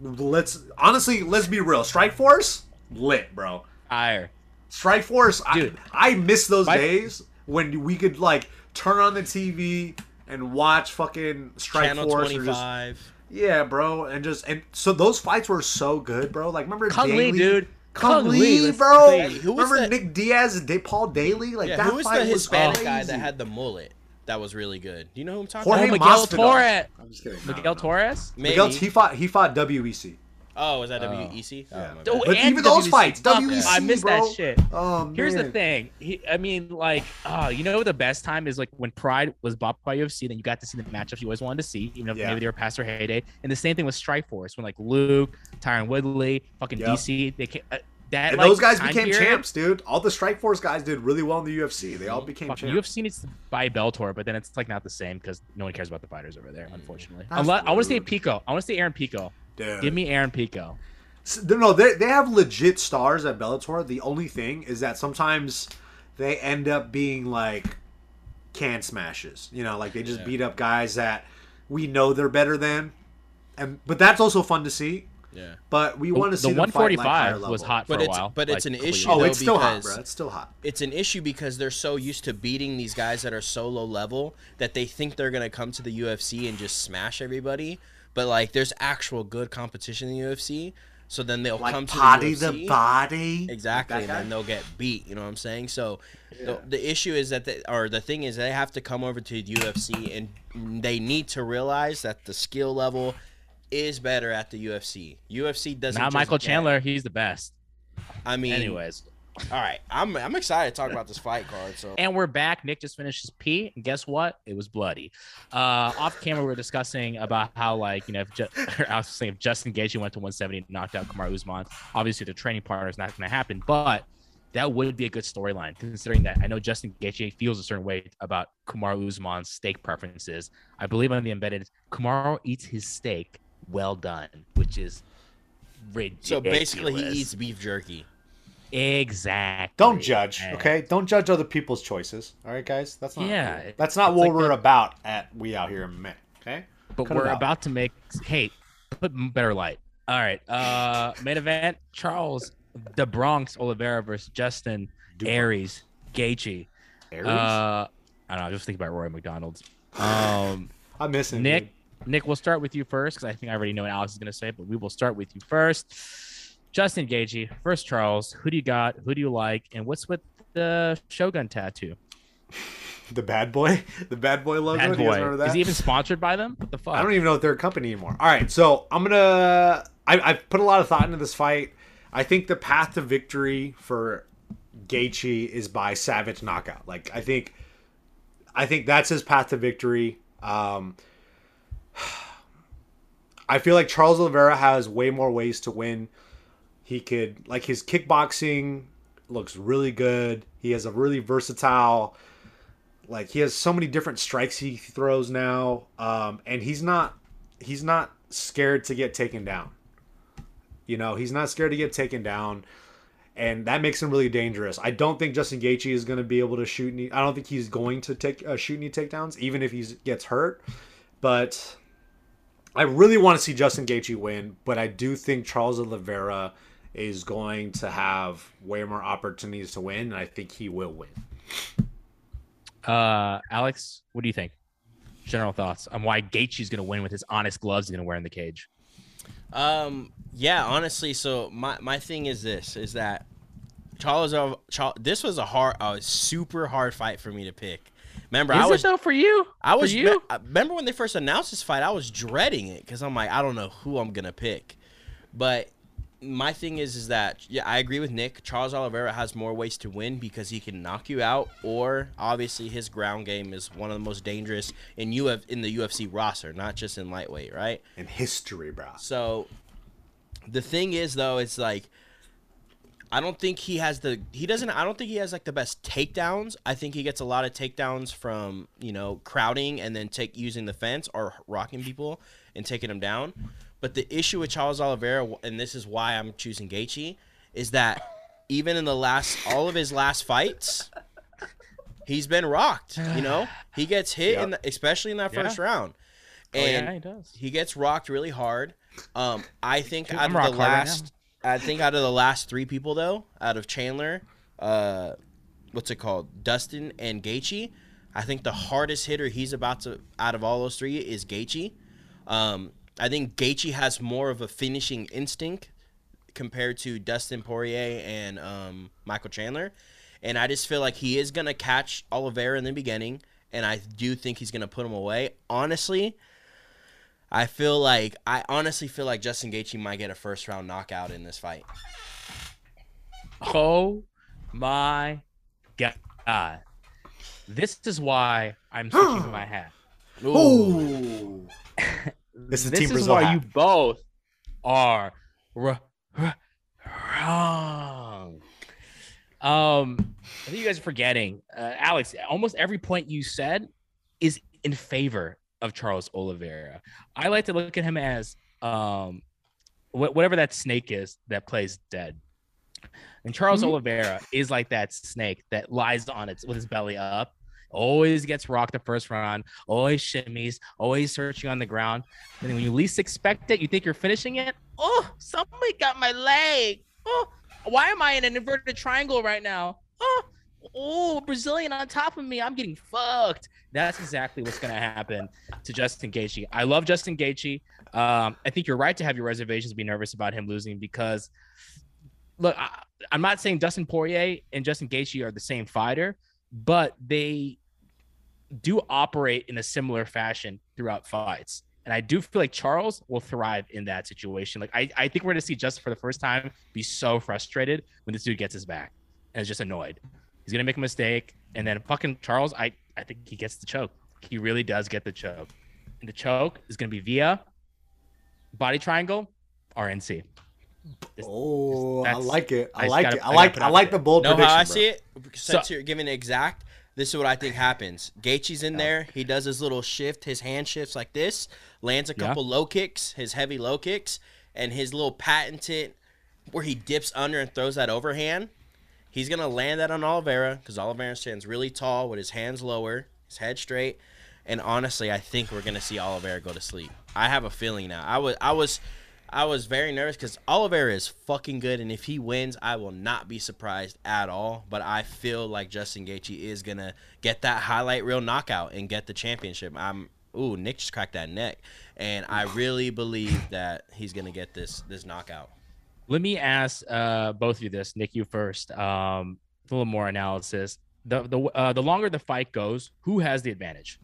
Let's honestly let's be real. Strike Force lit, bro.
Fire.
Strike Force,
Dude.
I, I miss those days when we could like turn on the TV and watch fucking Strike
Channel
Force. or just, yeah, bro, and just and so those fights were so good, bro. Like remember
Kung
Daly?
Lee, dude.
Kung,
Kung
Le,
Lee,
bro.
Who
remember Nick Diaz, Paul Daley? Like
Yeah,
that
who was
fight
the Hispanic
was
guy that had the mullet? That was really good. Do you know who I'm talking
Jorge
Oh,
about?
Miguel
Masvidal.
Torres.
I'm just kidding. No,
Miguel
no.
Torres.
Maybe.
Miguel, he fought. He fought WEC.
oh, was that
Oh.
WEC? Oh,
Yeah.
Oh,
But
and
even those
WC.
fights,
Fuck,
WEC,
I missed
bro.
that shit.
Oh man.
Here's the thing. He, I mean, like, uh, you know, the best time is like when Pride was bought by UFC. Then you got to see the matchups you always wanted to see, even if
Yeah.
maybe they were past their heyday. And the same thing with Strike Force when like Luke, Tyron Woodley, fucking
Yep.
DC, they came, uh, that
And
like,
those guys became
period-
champs, dude. All the Strike Force guys did really well in the UFC. They all became champs.
UFC needs to buy Bellator, but then it's like not the same because no one cares about the fighters over there, unfortunately.
That's
Unless, I want to say. Pico. I want to say Aaron Pico.
Dude.
Give me Aaron Pico.
No, they they have legit stars at Bellator. The only thing is that sometimes they end up being like can smashes. You know, like they just
Yeah.
beat up guys that we know they're better than, and but that's also fun to see.
Yeah.
But we want to see
the
them fight, like,
145 was hot for
But
a
it's-
while.
but it's an
clearly.
issue,
Oh, it's still hot,
because-
bro. It's still hot.
It's an issue because they're so used to beating these guys that are so low level that they think they're gonna come to the UFC and just smash everybody. But like, there's actual good competition in the UFC, so then they'll
Like
come to
potty
the,
the body.
Exactly, and then they'll get beat. You know what I'm saying? So the, the issue is that, they, or the thing is, they have to come over to the UFC, and they need to realize that the skill level is better at the UFC. UFC doesn't.
Not Michael
get-
Chandler. He's the best.
I mean,
Anyways,
all right. I'm I'm excited to talk about this fight card. So
and we're back. Nick just finished his pee, and guess what? It was bloody. Uh, off camera, we were discussing about how, like, you know, if, Ju- [LAUGHS] I was saying if Justin Gaethje went to 170 and knocked out Kamaru Usman, obviously the training partner is not going to happen, but that would be a good storyline considering that I know Justin Gaethje feels a certain way about Kamaru Usman's steak preferences. I believe on the embedded, Kamaru eats his steak well done, which is ridiculous.
so basically, he eats beef jerky.
exactly.
Don't judge,
And-
okay? Don't judge other people's choices. All right, guys. That's not.
Yeah,
That's not what
like
we're
the-
about at We Out Here in May. Okay.
but
Cut
we're about to make hey put better light all right uh main event charles the bronx oliveira versus justin
Dubois.
aries Gaethje.
Aries?
uh i don't know i just think about roy mcdonald's um [LAUGHS]
I miss him.
nick
dude.
Nick we'll start with you first because i think i already know what alex is going to say but we will start with you first justin Gaethje, first charles who do you got who do you like and what's with the shogun tattoo [LAUGHS]
The bad boy, the bad boy logo.
bad boy is he even sponsored by them what the fuck
I don't even know if they're a company anymore. All right, so I'm gonna. I, I've put a lot of thought into this fight. I think the path to victory for Gaethje is by savage knockout. Like I think, I think that's his path to victory. Um, I feel like Charles Oliveira has way more ways to win. He could like his kickboxing looks really good. He has a really versatile like he has so many different strikes he throws now um, and he's not he's not scared to get taken down you know he's not scared to get taken down and that makes him really dangerous i don't think justin Gaethje is going to be able to shoot any i don't think he's going to take uh, shoot any takedowns even if he gets hurt but i really want to see justin Gaethje win but i do think charles oliveira is going to have way more opportunities to win and i think he will win
Uh, Alex, what do you think? General thoughts on why Gaethje's going to win with his honest gloves he's going to wear in the cage.
Um. Yeah. Honestly, so my my thing is this: is that Charles, Charles this was a hard, a super hard fight for me to pick. Remember, I was
it though for you?
I was
for you.
me- I- remember when they first announced this fight, I was dreading it because I'm like, I don't know who I'm gonna pick. But my thing is, is that yeah, I agree with Nick. Charles Oliveira has more ways to win because he can knock you out, or obviously his ground game is one of the most dangerous in UF in the UFC roster, not just in lightweight, right?
in history bro
So the thing is though, it's like I don't think he has the he doesn't I don't think he has like the best takedowns. I think he gets a lot of takedowns from, you know, crowding and then take using the fence or rocking people and taking them down. But the issue with Charles Oliveira and this is why I'm choosing Gaethje is that even in the last all of his last fights he's been rocked, you know? He gets hit in the, especially in that
Yeah.
first round.
Oh,
And
yeah, he does.
he gets rocked really hard. Um, I think
Dude,
out
I'm
of the
rock right
last, I think out of the last three people though, out of Chandler, uh, what's it called, Dustin and Gaethje, I think the hardest hitter he's about to out of all those three is Gaethje. Um, I think Gaethje has more of a finishing instinct compared to Dustin Poirier and um, Michael Chandler, and I just feel like he is gonna catch Oliveira in the beginning, and I do think he's gonna put him away. Honestly, I feel like I honestly feel like Justin Gaethje might get a first round knockout in this fight.
Oh my god! This is why I'm [GASPS] switching my hat.
Ooh. It's [LAUGHS] the
this
Team
is
Brazil
why
hat.
you both are r- r- wrong. Um, I think you guys are forgetting, uh, Alex. Almost every point you said is in favor of Charles Oliveira. I like to look at him as um, wh- whatever that snake is that plays dead. And Charles
Mhm.
Oliveira is like that snake that lies on its with his belly up, always gets rocked the first round, always shimmies, always searching on the ground. And when you least expect it, you think you're finishing it. Oh, somebody got my leg. Oh, why am I in an inverted triangle right now? Oh, oh, Brazilian on top of me. I'm getting fucked. That's exactly what's gonna happen to Justin Gaethje. I love Justin Gaethje. Um, I think you're right to have your reservations, be nervous about him losing because, look, I, I'm not saying Dustin Poirier and Justin Gaethje are the same fighter, but they do operate in a similar fashion throughout fights. And I do feel like Charles will thrive in that situation. Like I, I think we're gonna see Justin for the first time be so frustrated when this dude gets his back and is just annoyed. He's gonna make a mistake, and then fucking Charles, I, I think he gets the choke. He really does get the choke. And the choke is gonna be via body triangle, RNC. This-
Oh, I like it. I
I
like
gotta-
it.
I
I like.
put
I like
there.
the bold
know
prediction.
how I
bro.
see it? Since
So-
you're giving exact, this is what I think happens. Gaethje's in there. He does his little shift. His hand shifts like this. Lands a
Yeah.
couple low kicks. His heavy low kicks and his little patented where he dips under and throws that overhand. He's gonna land that on Oliveira because Oliveira stands really tall with his hands lower, his head straight. And honestly, I think we're gonna see Oliveira go to sleep. I have a feeling now. I was I was I was very nervous because Oliveira is fucking good, and if he wins, I will not be surprised at all. But I feel like Justin Gaethje is gonna get that highlight reel knockout and get the championship. I'm ooh Nick just cracked that neck, and I really believe that he's gonna get this this knockout.
Let me ask uh, both of you this, Nick, you first. Um, a little more analysis. The the uh, the longer the fight goes, who has the advantage?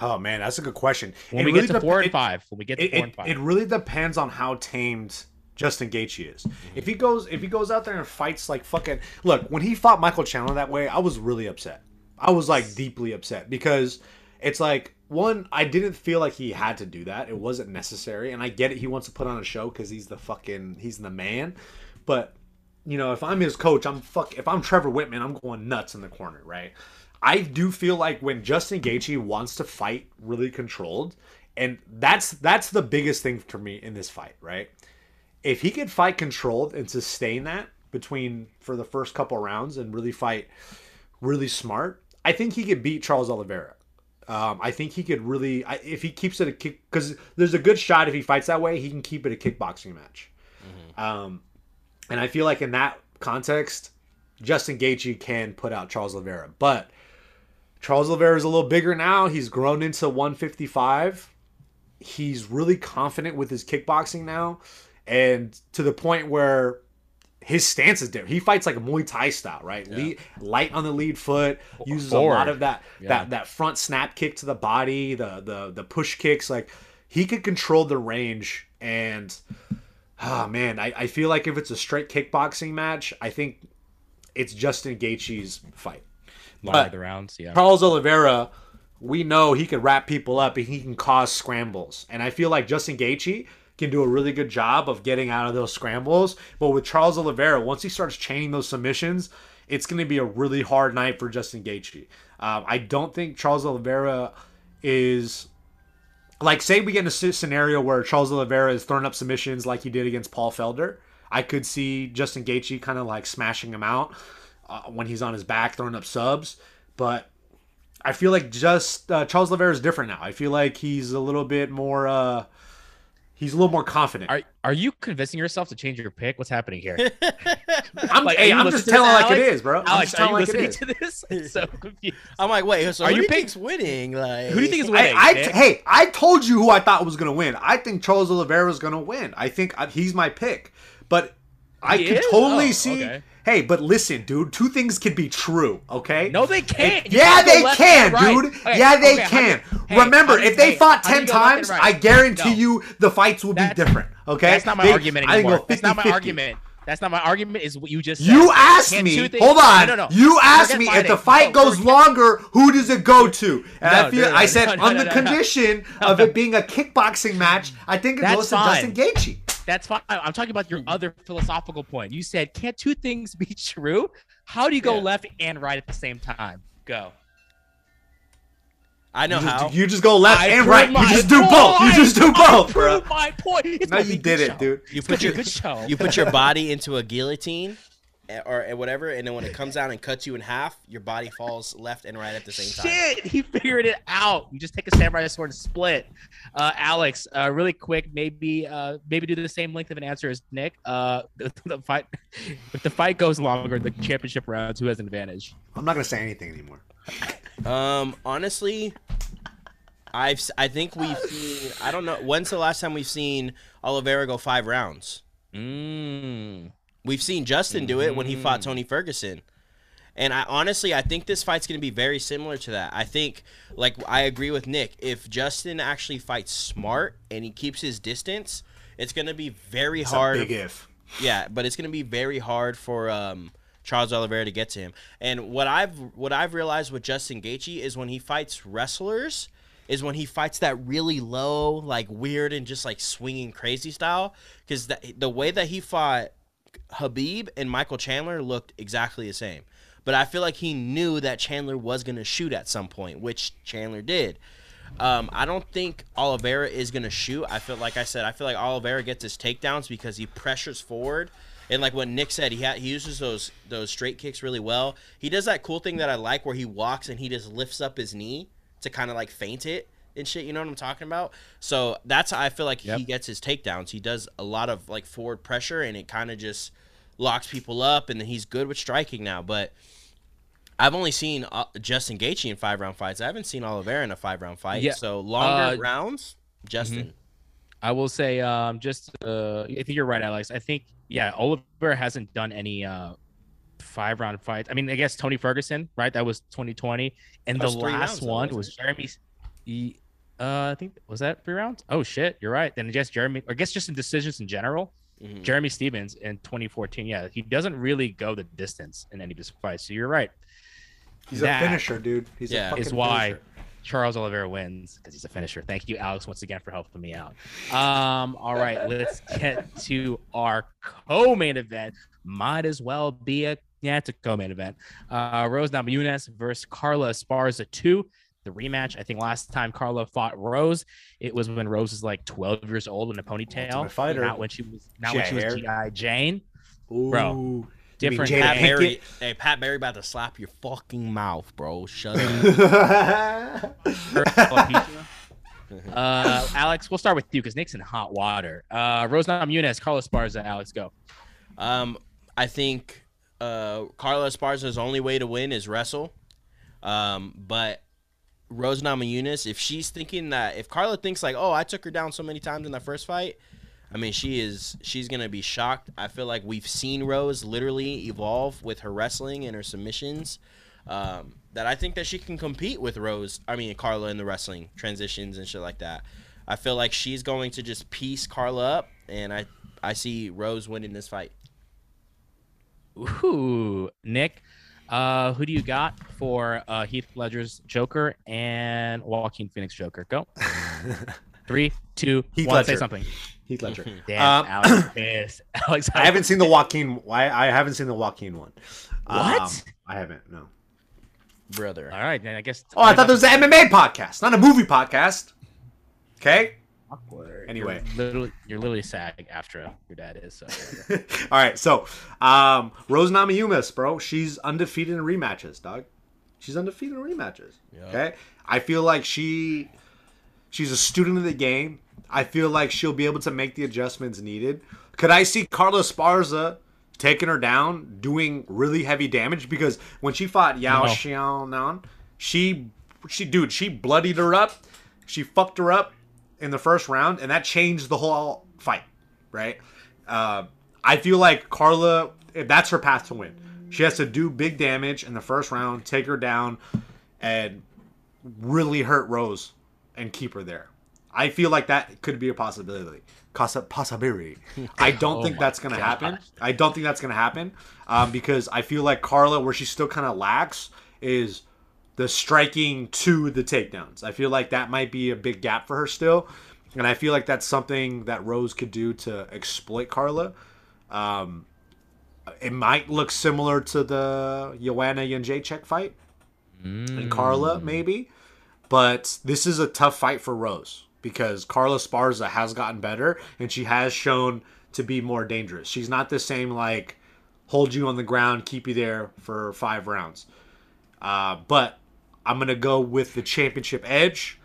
Oh man, that's a good question.
When
It
we
really
get to
dep-
four and
it-
five, when we get to
It,
four and five,
it really depends on how tamed Justin Gaethje is. If he goes, if he goes out there and fights like fucking look, when he fought Michael Chandler that way, I was really upset. I was like deeply upset because it's like one, I didn't feel like he had to do that. It wasn't necessary, and I get it. He wants to put on a show because he's the fucking he's the man, but you know, if I'm his coach, I'm fuck. If I'm Trevor Wittman, I'm going nuts in the corner, right? I do feel like when Justin Gaethje wants to fight really controlled, and that's that's the biggest thing for me in this fight, right? If he could fight controlled and sustain that between for the first couple rounds and really fight really smart, I think he could beat Charles Oliveira. Um, I think he could really, I, if he keeps it a kick, because there's a good shot if he fights that way, he can keep it a kickboxing match. Um, and I feel like in that context, Justin Gaethje can put out Charles Oliveira. But Charles Oliveira is a little bigger now. He's grown into 155. He's really confident with his kickboxing now, and to the point where his stance is different. He fights like a Muay Thai style, right? Lead, light on the lead foot, uses a lot of that
Yeah.
that that front snap kick to the body, the the the push kicks. Like he could control the range and. Ah man, I, I feel like if it's a straight kickboxing match, I think it's Justin Gaethje's fight.
longer
but-
the rounds, yeah.
Charles Oliveira, we know he can wrap people up and he can cause scrambles. And I feel like Justin Gaethje can do a really good job of getting out of those scrambles. But with Charles Oliveira, once he starts chaining those submissions, it's going to be a really hard night for Justin Gaethje. Um, I don't think Charles Oliveira is like say we get in a scenario where Charles Oliveira is throwing up submissions like he did against Paul Felder. I could see Justin Gaethje kind of like smashing him out uh, when he's on his back throwing up subs, but I feel like just uh, Charles Oliveira is different now. I feel like he's a little bit more uh he's a little more confident.
Are are you convincing yourself to change your pick? What's happening here? [LAUGHS]
I'm,
like,
hey,
you
I'm just telling
this,
like it
Alex?
is, bro. I'm
Alex,
just
are you
like it
listening to this? I'm so [LAUGHS] confused.
I'm like, wait, so
Are
who
you
do you
pick-
think's winning? Like,
Who do you think is winning?
I,
Nick?
hey, I told you who I thought was gonna win. I think Charles Oliveira is gonna win. I think uh, he's my pick, but I
He
can
is?
totally
Oh,
see.
okay.
Hey, but listen, dude. Two things can be true. Okay.
No, they can't. You
yeah, they can,
right.
dude.
Okay,
yeah, they
okay,
can.
hey,
Remember,
how do you-
if they
hey,
fought
how do you
ten
go left and
times,
right?
I guarantee
No.
you the fights will be different. Okay.
That's not my
They-
argument anymore.
go
That's not my
50-50. [LAUGHS]
argument. That's not my argument. Is what you just said.
You asked
Can't
me. Hold on.
No, no, no.
You asked me if the fight
No,
goes longer, who does it go to? And
No,
I feel
no,
I said on the condition of it being a kickboxing match, I think it
That's
goes to
fine.
Justin Gaethje.
That's fine. I'm talking about
Hmm.
your other philosophical point. You said, can't two things be [LAUGHS] true? How do you go
Yeah.
left and right at the same time? Go.
I know
You
how.
just, you just go left
I
and right. You just do both. You just do both,
I
both, bro.
proved my point. It's
No, you
be a good
did it,
show.
dude.
you put your
good show.
you put your body into a guillotine [LAUGHS] or whatever, and then when it comes down and cuts you in half, your body falls left and right at the same time.
Shit, he figured it out. You just take a samurai sword and split. Uh, Alex, uh, really quick, maybe uh, maybe do the same length of an answer as Nick. Uh, [LAUGHS] the, the fight, if the fight goes longer, the championship rounds, who has an advantage?
I'm not gonna say anything anymore.
Um, honestly, I've s- I think we've seen. I don't know. When's the last time we've seen Oliveira go five rounds?
Mm.
We've seen Justin do it when he fought
Mm.
Tony Ferguson. And I honestly, I think this fight's going to be very similar to that. I think, like, I agree with Nick. If Justin actually fights smart and he keeps his distance, it's going to be very
It's
hard.
a big if.
Yeah, but it's going to be very hard for um, Charles Oliveira to get to him. And what I've what I've realized with Justin Gaethje is when he fights wrestlers, is when he fights that really low, like weird and just like swinging crazy style. Because the, the way that he fought Khabib and Michael Chandler looked exactly the same. But I feel like he knew that Chandler was going to shoot at some point, which Chandler did. Um, I don't think Oliveira is going to shoot. I feel like I said, I feel like Oliveira gets his takedowns because he pressures forward. And like what Nick said, he ha- he uses those those straight kicks really well. He does that cool thing that I like where he walks and he just lifts up his knee to kind of like feint it and shit. You know what I'm talking about? So that's how I feel like he gets his takedowns. He does a lot of like forward pressure and it kind of just locks people up. And then he's good with striking now. But I've only seen uh, Justin Gaethje in five round fights. I haven't seen Oliveira in a five round fight.
Yeah.
So longer
Uh,
rounds, Justin.
I will say, um, just uh, I think you're right, Alex. I think yeah, Oliver hasn't done any uh five round fights. I mean, I guess Tony Ferguson, right? That was 2020, and
That
the last
rounds,
one was he- Uh, I think was that three rounds. Oh shit, you're right. Then I guess Jeremy, or I guess just in decisions in general,
Mhm.
Jeremy Stephens in 2014. Yeah, he doesn't really go the distance in any of his fights. So you're right.
He's
That
a finisher, dude. He's
Yeah.
a
is why
finisher.
Charles Oliveira wins because he's a finisher. Thank you, Alex, once again for helping me out. Um, all right, let's get to our co-main event. Might as well be a yeah, it's a co-main event. Uh, Rose Namajunas versus Carla Esparza two. The rematch. I think last time Carla fought Rose, it was when Rose was like 12 years old in a ponytail.
Ultimate Fighter.
Not when she was not
She
when
had
she was
hair.
GI Jane.
Ooh.
Bro, Different
mean Jada
Pat
game.
Pinkett?
Barry, hey Pat Barry, about to slap your fucking mouth, bro. Shut up. [LAUGHS]
Uh, Alex, we'll start with you because Nick's in hot water. Uh, Rose Namajunas, Carlos Esparza. Alex, go.
Um, I think uh, Carla Esparza's only way to win is wrestle. Um, but Rose Namajunas, if she's thinking that, if Carla thinks like, oh, I took her down so many times in that first fight, I mean, she is, she's gonna be shocked. I feel like we've seen Rose literally evolve with her wrestling and her submissions. Um, that I think that she can compete with Rose. I mean, Carla in the wrestling transitions and shit like that. I feel like she's going to just piece Carla up, and I, I see Rose winning this fight.
Ooh, Nick, uh, who do you got for uh, Heath Ledger's Joker and Joaquin Phoenix Joker? Go. [LAUGHS] Three, two,
Heath
one. Say something.
Heath Ledger. [LAUGHS]
Damn,
Um,
Alex, pissed. Alex, [LAUGHS]
I haven't seen the Joaquin. I, I haven't seen the Joaquin one.
What?
Um, I haven't. No.
Brother.
All right, then I guess.
Oh, I thought there was an MMA podcast, not a movie podcast. Okay.
Awkward.
Anyway.
you're literally, you're literally SAG after your dad is. So whatever. [LAUGHS]
All right. So, um, Rose Namajunas, bro, she's undefeated in rematches, dog. She's undefeated in rematches.
Yeah.
Okay. I feel like she, she's a student of the game. I feel like she'll be able to make the adjustments needed. Could I see Carla Sparza taking her down, doing really heavy damage? Because when she fought Yan
No.
Xiaonan, she, she, dude, she bloodied her up. She fucked her up in the first round, and that changed the whole fight, right? Uh, I feel like Carla, that's her path to win. She has to do big damage in the first round, take her down, and really hurt Rose and keep her there. I feel like that could be a possibility. Possibility. I [LAUGHS] don't
Oh
think that's gonna
gosh.
happen. I don't think that's gonna happen um, because I feel like Carla, where she still kind of lacks, is the striking to the takedowns. I feel like that might be a big gap for her still, and I feel like that's something that Rose could do to exploit Carla. Um, it might look similar to the Joanna Jędrzejczyk fight and Carla, maybe. but this is a tough fight for Rose because Carla Sparza has gotten better and she has shown to be more dangerous. She's not the same like hold you on the ground, keep you there for five rounds. Uh, but I'm gonna go with the championship edge.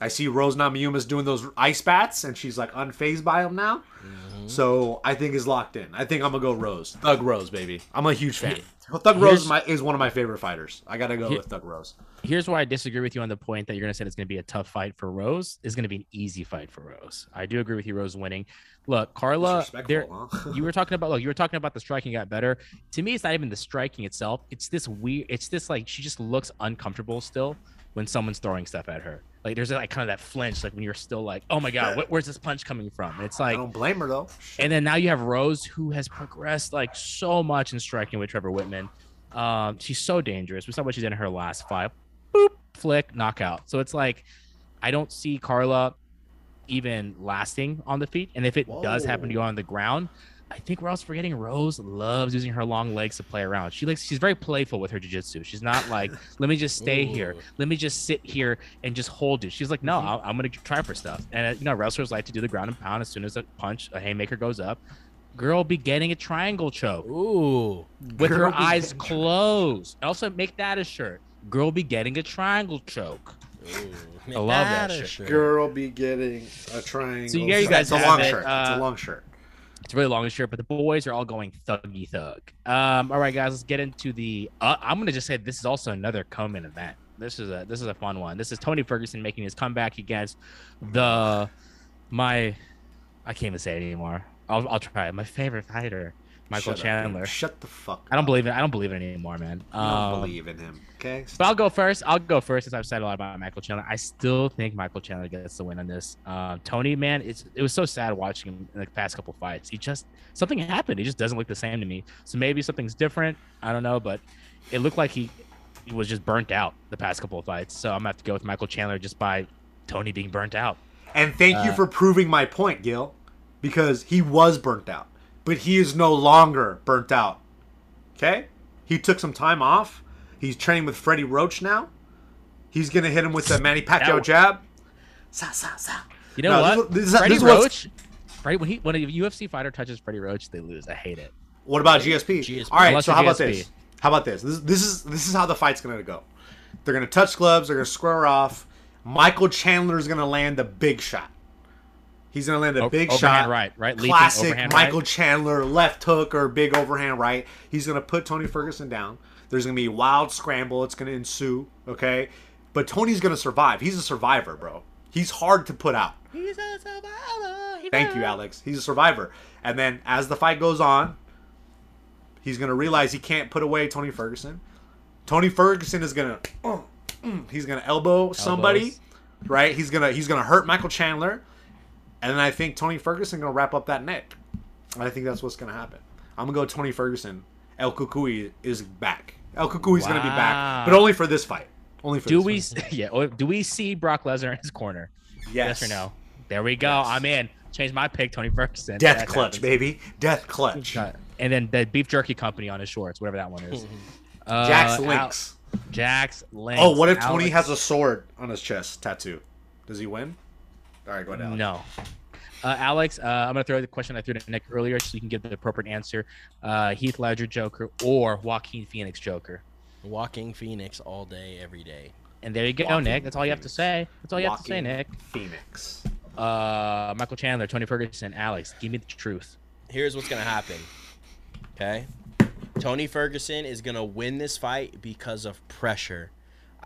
I see Rose Namajunas doing those ice bats, and she's like unfazed by them now. Mm-hmm. So I think is locked in. I think I'm gonna go Rose, Thug Rose, baby. I'm a huge fan. Thug Rose is, my, is one of my favorite fighters. I gotta go
Here-
with Thug Rose.
Here's where I disagree with you on the point that you're going to say it's going to be a tough fight for Rose. It's going to be an easy fight for Rose. I do agree with you, Rose winning. Look, Carla, there,
huh? [LAUGHS]
you were talking about look, you were talking about the striking got better. To me, it's not even the striking itself. It's this weird. It's this like she just looks uncomfortable still when someone's throwing stuff at her. Like there's like kind of that flinch, like when you're still like, oh my god, what, where's this punch coming from? And it's
I
like,
don't blame her though.
and then now you have Rose, who has progressed like so much in striking with Trevor Wittman. Um, she's so dangerous. We saw what she's in her last five. Boop, flick, knockout. So it's like, I don't see Carla even lasting on the feet. And if it does happen to go on the ground, I think we're also forgetting Rose loves using her long legs to play around. She likes she's very playful with her jiu-jitsu. She's not like, [LAUGHS] let me just stay here. Let me just sit here and just hold it. She's like, no,
Mm-hmm.
I'll- I'm gonna try for stuff. And uh, you know, wrestlers like to do the ground and pound as soon as a punch, a haymaker goes up. Girl be getting a triangle choke
Ooh.
with
Girl
her eyes
getting
closed. Also, make that a shirt. Girl be getting a triangle choke.
Ooh.
I love that
a
shit.
shirt.
Girl be getting a triangle.
So yeah, you guys
it's a
have
long
it.
shirt. it's
Uh,
a long shirt.
It's a really long shirt, but the boys are all going thuggy thug. Um, all right, guys, let's get into the. Uh, I'm gonna just say this is also another co-main event. This is a this is a fun one. This is Tony Ferguson making his comeback against the my. I can't even say it anymore. I'll I'll try. My favorite fighter, Michael
Shut
Chandler.
man. Shut the fuck.
I don't believe it. I don't believe it anymore, man.
You don't
Um,
believe in him. Okay.
But I'll go first. I'll go first since I've said a lot about Michael Chandler. I still think Michael Chandler gets the win on this. Um, Tony, man, it's it was so sad watching him in the past couple fights. He just something happened. He just doesn't look the same to me. So maybe something's different. I don't know, but it looked like he, he was just burnt out the past couple of fights. So I'm gonna have to go with Michael Chandler just by Tony being burnt out.
And thank you
Uh,
for proving my point, Gil, because he was burnt out, but he is no longer burnt out. Okay? He took some time off. He's training with Freddie Roach now. He's gonna hit him with the Manny Pacquiao
That-
jab. Sa, sa, sa.
You know
No, this this is-
Freddie
this is what's-
Roach. Freddie, when he when a UFC fighter touches Freddie Roach, they lose. I hate it.
What about GSP?
GSP.
All right,
Unless
so
you're
how about this? How about this? This this is this is how the fight's gonna go. They're gonna touch gloves. They're gonna square off. Michael Chandler's gonna land a big shot. He's gonna land a
O-
big
overhand
shot.
right, right? Leaping
Classic
overhand
Michael
right.
Chandler left hook or big overhand right. He's gonna put Tony Ferguson down. There's gonna be a wild scramble. It's gonna ensue. Okay, but Tony's gonna survive. He's a survivor, bro. He's hard to put out.
He's a survivor. He
Thank you, Alex. He's a survivor. And then as the fight goes on, he's gonna realize he can't put away Tony Ferguson. Tony Ferguson is gonna uh, [CLEARS THROAT] mm, he's gonna elbow somebody,
Elbows.
right? He's gonna he's gonna hurt Michael Chandler, and then I think Tony Ferguson gonna wrap up that neck. I think that's what's gonna happen. I'm gonna go Tony Ferguson. El Cucuy is back. El Cucuy's gonna be back, but only for this fight. Only for
Do
this
we?
fight. [LAUGHS]
Yeah. Do we see Brock Lesnar in his corner?
Yes.
Yes or no? There we go.
Yes.
I'm in. Change my pick, Tony Ferguson.
Death
That
clutch, baby. Death clutch.
And then the beef jerky company on his shorts, whatever that one is. [LAUGHS] Uh,
Jax
Al-
Links.
Jax Links.
Oh, what if Tony has a sword on his chest tattoo? Does he win? All right, go ahead. Alex.
No. Uh, Alex, uh, I'm gonna throw the question I threw to Nick earlier, so you can give the appropriate answer. Uh, Heath Ledger Joker or Joaquin Phoenix Joker.
Joaquin Phoenix all day, every day.
And there you go,
Joaquin
Nick. That's all you have to say. That's all you have to say,
Joaquin
Nick.
Phoenix.
Uh, Michael Chandler, Tony Ferguson, Alex, give me the truth.
Here's what's gonna happen. Okay, Tony Ferguson is gonna win this fight because of pressure.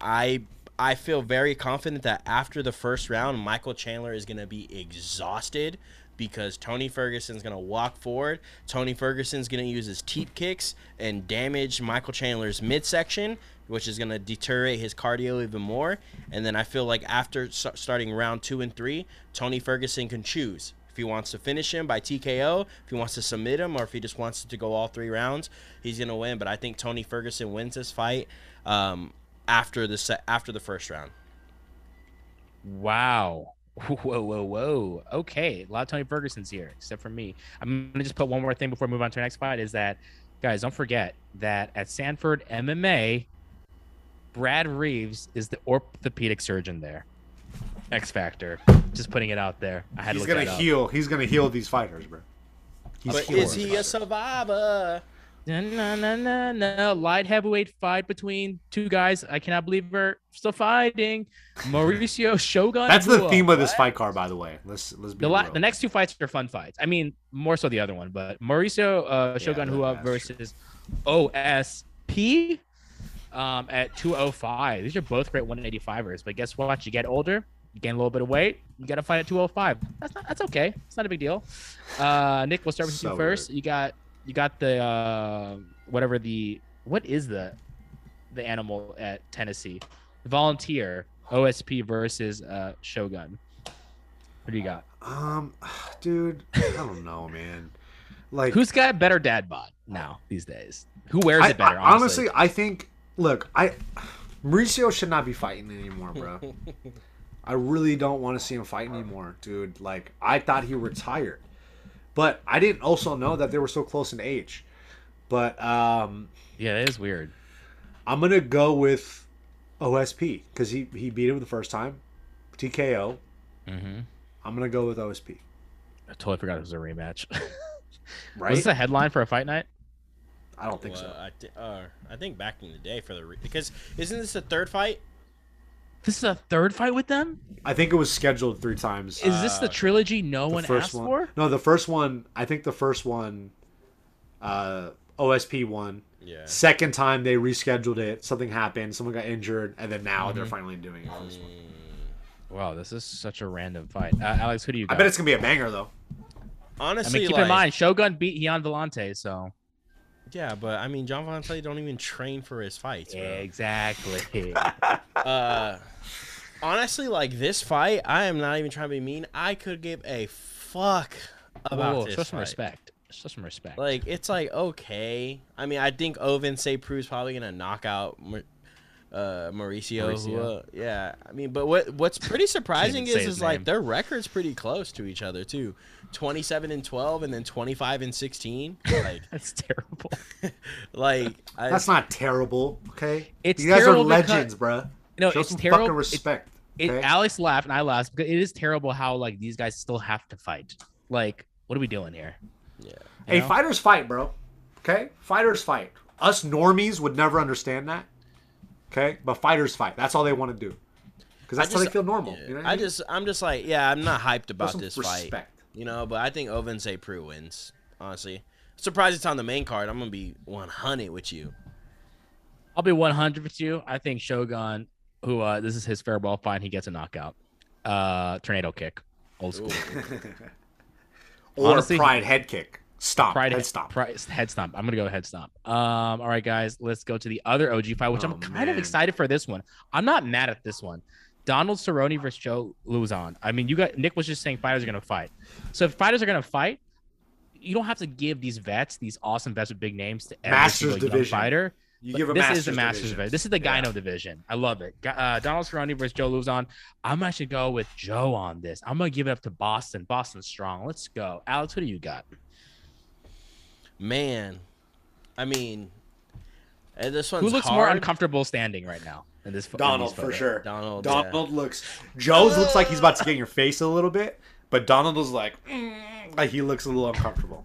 I I feel very confident that after the first round, Michael Chandler is gonna be exhausted because Tony Ferguson's gonna walk forward. Tony Ferguson's gonna use his teep kicks and damage Michael Chandler's midsection, which is gonna deteriorate his cardio even more. And then I feel like after starting round two and three, Tony Ferguson can choose if he wants to finish him by TKO, if he wants to submit him, or if he just wants to go all three rounds, he's gonna win. But I think Tony Ferguson wins this fight um, after the se- after the first round.
Wow. [LAUGHS] Whoa, whoa, whoa. Okay. A lot of Tony Ferguson's here, except for me. I'm going to just put one more thing before we move on to our next fight is that, guys, don't forget that at Sanford MMA, Brad Reeves is the orthopedic surgeon there. X Factor. Just putting it out there. I had
He's
to
gonna
that up.
heal. He's gonna heal these fighters, bro. He's
But
healing
is he
these
a survivor?
No, no, no, no, no. Light heavyweight fight between two guys. I cannot believe we're still fighting. Mauricio [LAUGHS] Shogun.
That's the theme of this fight card, by the way. Let's let's be
The, la- the next two fights are fun fights. I mean, more so the other one, but Mauricio uh, Shogun
that- Rua
versus OSP um, at 205. These are both great 185ers, but guess what? You get older, you gain a little bit of weight, you got to fight at 205. That's not that's okay. It's not a big deal. Uh, Nick, we'll start with
So
you first. You got you got the uh, whatever the what is the the animal at Tennessee? Volunteer OSP versus uh, Shogun. What do you got?
Um, [SIGHS] dude, I don't know, man. Like,
Who's got better dad bod now these days? Who wears
I,
it better?
I-
honestly,
honestly, I think. Look, I Mauricio should not be fighting anymore, bro. [LAUGHS] I really don't want to see him fight anymore, dude. Like, I thought he retired, but I didn't also know that they were so close in age. But um,
yeah, it is weird.
I'm gonna go with OSP because he he beat him the first time, TKO.
Mm-hmm.
I'm gonna go with OSP.
I totally forgot it was a rematch.
Right? [LAUGHS]
Was this a headline for a fight night?
I don't think
Well,
so.
I, thi- uh, I think back in the day for the re- because isn't this the third fight?
This is a third fight with them.
I think it was scheduled three times.
Is this the
Uh,
trilogy no
the
one
first
asked
one.
for?
No, the first one. I think the first one. Uh, OSP won.
Yeah.
Second time they rescheduled it. Something happened. Someone got injured, and then now
Mm-hmm.
they're finally doing it. for this one.
Wow, this is such a random fight. Uh, Alex, who do you
I bet it's gonna be a banger though.
Honestly, I
mean, keep
like,
in mind, Shogun beat Gian Villante, so
Yeah, but I mean, Gian Villante don't even train for his fights. Bro.
exactly. [LAUGHS]
Uh, honestly, like this fight, I am not even trying to be mean. I could give a fuck about
Whoa,
this
show some
fight.
respect. Show some respect.
Like it's like okay. I mean, I think Oven Pru's probably gonna knock out uh, Mauricio.
Mauricio.
Rua. Yeah, I mean, but what what's pretty [LAUGHS] surprising is is like their records pretty close to each other too. Twenty seven and twelve, and then twenty five and sixteen. [LAUGHS] Like,
That's terrible. [LAUGHS]
like I,
That's not terrible. Okay.
It's
you guys are
terrible because-
legends, bruh.
No,
Show
it's
some
terrible.
fucking respect.
It,
okay?
Alex laughed and I laughed because it is terrible how like these guys still have to fight. Like, what are we doing here?
yeah.
hey,
know?
fighters fight, bro. Okay, fighters fight. Us normies would never understand that. Okay, but fighters fight. That's all they want to do. Because that's
I
how they feel normal.
Yeah.
You know what
I
I mean?
just I'm just like yeah, I'm not hyped about
some
this fight.
Respect.
You know, but I think Oven Pru wins. Honestly, surprised it's on the main card. I'm gonna be 100 with you.
I'll be 100 with you. I think Shogun, who uh this is his farewell fight, he gets a knockout. Uh, tornado kick, old school. [LAUGHS]
Or
Honestly-
pride head kick. Stop.
Pride
head
head
stop.
Pride, head stomp. I'm gonna go head stomp. Um, all right, guys, let's go to the other OG fight, which
Oh,
I'm kind of excited for. This one, I'm not mad at this one. Donald Cerrone versus Joe Lauzon. I mean, you got Nick was just saying fighters are gonna fight. So if fighters are gonna fight, you don't have to give these vets, these awesome vets with big names, to every
Masters
single young fighter.
You
But
give a
this is the Masters
division.
division. This is the
Yeah.
Gyno division. I love it. Uh, Donald Cerrone versus Joe Lauzon. I'm actually go with Joe on this. I'm gonna give it up to Boston. Boston's strong. Let's go, Alex. Who do you got?
Man, I mean, eh, this one.
Who looks more uncomfortable standing right now in this? in
Donald for sure.
Donald,
Donald looks. Joe's looks like he's about to get in your [LAUGHS] face a little bit, but Donald was like, mm, like he looks a little uncomfortable.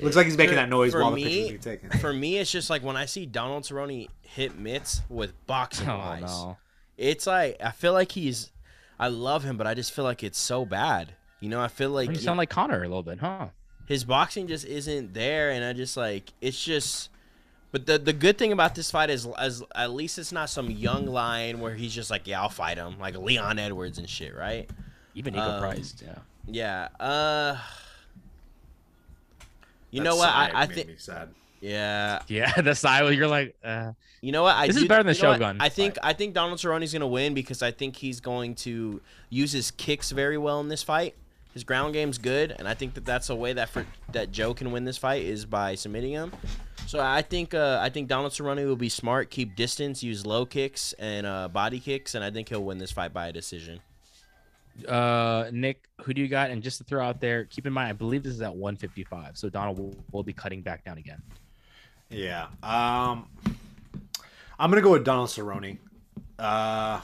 Looks like he's making
For-
that noise
for
while the
me-
picture's being taken.
For me, it's just like when I see Donald Cerrone hit mitts with boxing
Oh
wise.
no.
It's like I feel like he's. I love him, but I just feel like it's so bad. You know, I feel like
You sound like Connor a little bit, huh?
his boxing just isn't there, and I just like it's just. But the the good thing about this fight is, as at least it's not some young lion where he's just like, yeah, I'll fight him, like Leon Edwards and shit, right?
Even Eagle
Um,
Price, yeah.
Yeah. Uh. You
That
know what? I, I think. Yeah.
Yeah, [LAUGHS] the side where you're like, uh,
You know what? I
This is better than
you?
Shogun
I think
fight.
I think Donald Cerrone's gonna win because I think he's going to use his kicks very well in this fight. His ground game's good, and I think that that's a way that for that Joe can win this fight is by submitting him. So I think uh, I think Donald Cerrone will be smart, keep distance, use low kicks and uh, body kicks, and I think he'll win this fight by a decision.
uh, Nick, who do you got? And just to throw out there, keep in mind, I believe this is at 155, so Donald will, will be cutting back down again.
Yeah. Um, I'm gonna go with Donald Cerrone. Uh,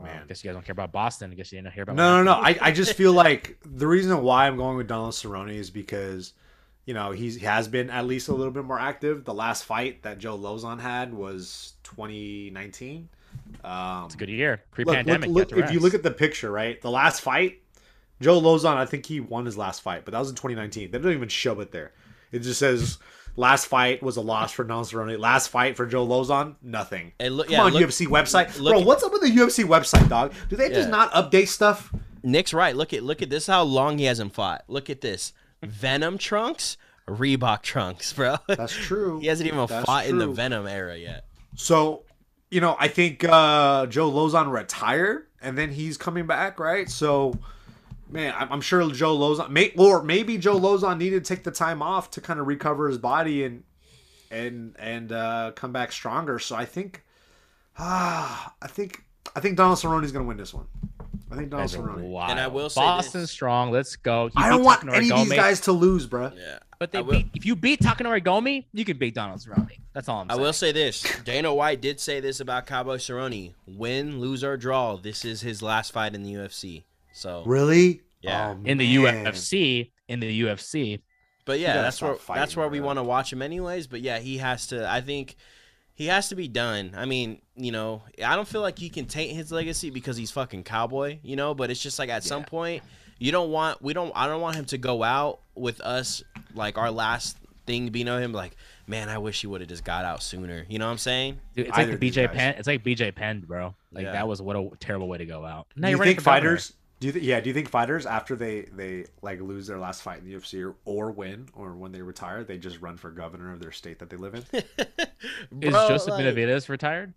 Man.
I guess you guys don't care about Boston. I guess you didn't hear about.
No, no, no. I, I just feel like the reason why I'm going with Donald Cerrone is because, you know, he's, he has been at least a little bit more active. The last fight that Joe Lauzon had was 2019. Um,
It's a good year. Pre-pandemic.
look, look, if you look at the picture, right, the last fight, Joe Lauzon, I think he won his last fight, but that was in 2019. They don't even show it there. It just says last fight was a loss for Cerrone. Last fight for Joe Lauzon, nothing.
Hey, look-
Come
yeah,
on,
look-
UFC website,
look-
bro. What's up with the UFC website, dog? Do they just not update stuff?
Nick's right. Look at look at this. How long he hasn't fought. Look at this. Venom trunks, Reebok trunks, bro.
That's true. [LAUGHS]
he hasn't even
That's
fought in the. Venom era yet.
So, you know, I think uh, Joe Lauzon retired, and then he's coming back, right? So, man, I'm, I'm sure Joe Lauzon, may, or maybe Joe Lauzon needed to take the time off to kind of recover his body and and and uh, come back stronger. So I think, ah, I think I think Donald Cerrone is going to win this one. I think Donald Cerrone.
And I will say
Boston
this.
strong. Let's go. You
I don't want
Takanori
any of these guys to lose, bruh.
Yeah.
But they beat. If you beat Takanori Gomi, you can beat Donald Cerrone. That's all I'm saying.
I will say this. Dana White did say this about Cowboy Cerrone. Win, lose, or draw. This is his last fight in the UFC. So,
Really?
Yeah.
Oh,
in the
man.
UFC, in the UFC,
but yeah, that's where
fighting,
that's where we want to watch him anyways. But yeah, he has to. I think he has to be done. I mean, you know, I don't feel like he can taint his legacy because he's fucking cowboy. You know, but it's just like at some point, you don't want we don't. I don't want him to go out with us like our last thing being on him. Like, man, I wish he would have just got out sooner. You know what I'm saying?
Dude, it's
Either
like
of
the BJ
guys.
Penn. It's like BJ Penn, bro. Like
Yeah.
that was what a terrible way to go out. Now
do you
you're running
think
for governor.
Fighters do you th- yeah do you think fighters after they they like lose their last fight in the UFC or, or win or when they retire they just run for governor of their state that they live in [LAUGHS]
Is
Bro,
Joseph
like-
Benavidez retired?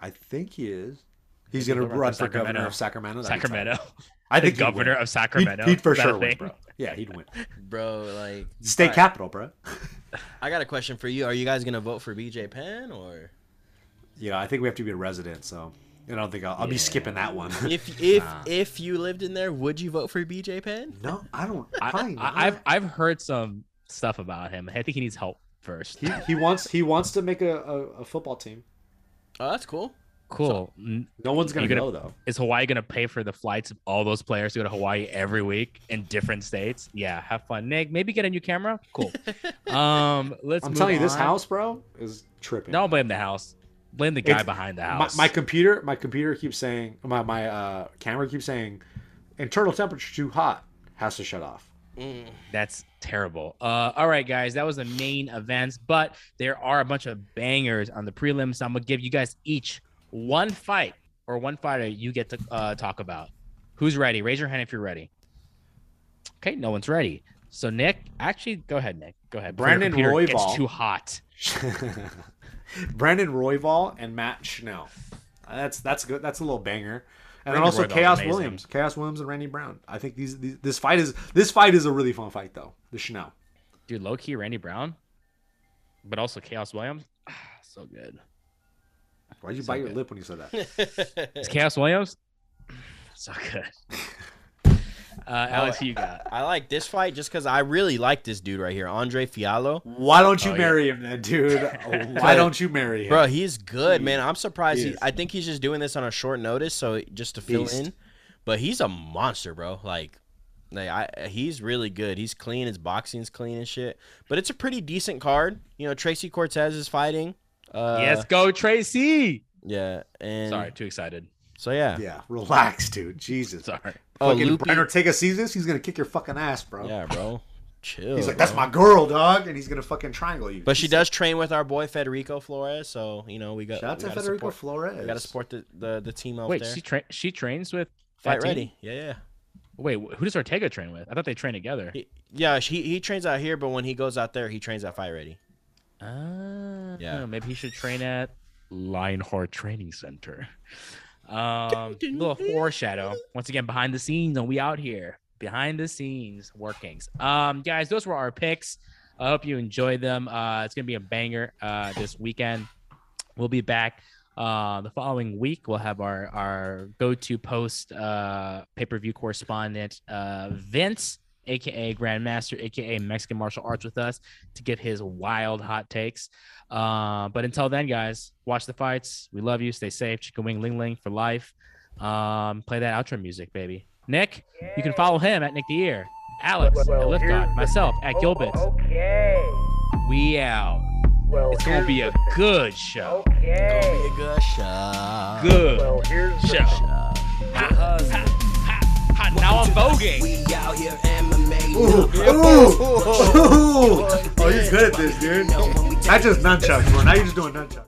I think he is he's
Maybe
gonna
run
run
for
for governor of Sacramento That'd
Sacramento. [LAUGHS]
I think he'd
governor
win.
of Sacramento.
he'd, he'd for sure
a
win bro yeah he'd win
bro. Like
state
Alright,
capital bro [LAUGHS]
I got a question for you. Are you guys gonna vote for BJ Penn or
Yeah, I think we have to be a resident so I don't think I'll, I'll be skipping that one
if if [LAUGHS]
Nah.
if you lived in there, would you vote for BJ Penn?
no I don't
I, I, I've I've heard some stuff about him. I think he needs help first.
he, he wants he wants to make a, a, a football team
Oh, that's cool.
Cool. N-
no one's gonna,
You gonna-
go though
Is Hawaii gonna pay for the flights of all those players to go to Hawaii every week in different states? Yeah, have fun, Nick. Maybe get a new camera. Cool. [LAUGHS] um, let's.
I'm
move
telling you this house bro is tripping
Don't blame the house. Blame the guy
It's-
behind the
my,
house.
my computer my computer keeps saying my my uh, camera keeps saying internal temperature too hot has to shut off
That's terrible. Uh, all right, guys, that was the main events, but there are a bunch of bangers on the prelims. I'm gonna give you guys each one fight or one fighter you get to uh, talk about. Who's ready? Raise your hand if you're ready. Okay, no one's ready. So Nick, actually, go ahead, Nick. Go ahead.
Brandon
computer gets too hot. [LAUGHS] [LAUGHS] [LAUGHS]
Brandon Royval and Matt Schnell. That's that's good. That's a little banger. And then also
Royval's
Khaos
amazing.
Williams, Khaos Williams and Randy Brown. I think these, these this fight is this fight is a really fun fight though. The Schnell.
Dude, low key Randy Brown, but also Khaos Williams. Ah, so good.
Why'd you
So
bite your lip when you said that? [LAUGHS]
It's Khaos Williams. [SIGHS] So good. [LAUGHS] Uh, Alex, who you got?
I like this fight just because I really like this dude right here, Andre Fili.
Why don't you
Oh, yeah.
marry him then, dude? [LAUGHS] Why don't you marry him?
Bro, he's good, man. I'm surprised.
He
He. I think he's just doing this on a short notice, so just to fill
Beast.
in. But he's a monster, bro. Like, like I, he's really good. He's clean. His boxing's clean and shit. But it's a pretty decent card. You know, Tracy Cortez is fighting. Uh,
yes, go Tracy.
Yeah, and
Sorry, too excited.
So yeah,
Yeah, relax, dude. Jesus.
Sorry.
Oh,
Fucking
Lupe-
Brian Ortega sees this, he's gonna kick your fucking ass, bro.
yeah, bro. [LAUGHS] Chill.
He's like,
bro.
that's my girl, dog, and he's gonna fucking triangle you.
But she does train with our boy Federico Flores, so you know we got.
Shout out
we
to
gotta
Federico
support,
Flores.
We got to support the, the the team out
Wait,
there.
she tra- she trains with
Fight
that team?
ready. Yeah, yeah.
Wait, who does Ortega train with? I thought they train together.
He, yeah, he he trains out here, but when he goes out there, he trains at Fight Ready.
Ah,
Yeah.
Maybe he should train at Lionheart Training Center. Um, [LAUGHS] little foreshadow. Once again, behind the scenes, and we out here behind the scenes workings. Um, guys, those were our picks. I hope you enjoyed them. Uh, it's gonna be a banger uh this weekend. We'll be back uh the following week. We'll have our our go to post uh pay per view correspondent uh Vince aka Grandmaster, aka Mexican martial arts, with us to give his wild hot takes. Uh, but until then, guys, watch the fights. We love you. Stay safe. Chicken Wing Ling Ling for life. Um, play that outro music, baby. Nick, you can follow him at Nick the Ear. Alex
Well,
at Lift God. Myself at
Oh,
Gilbit.
Okay.
We out.
Well,
It's gonna be a good show.
Okay.
Be a good show.
Good
Well, here's the-
show. Ha, ha, ha, ha. Now I'm voguing.
We out here MMA.
Ooh, ooh, ooh. Oh, you're good at this, dude. Not just nunchucks, bro. Now you're just doing nunchucks.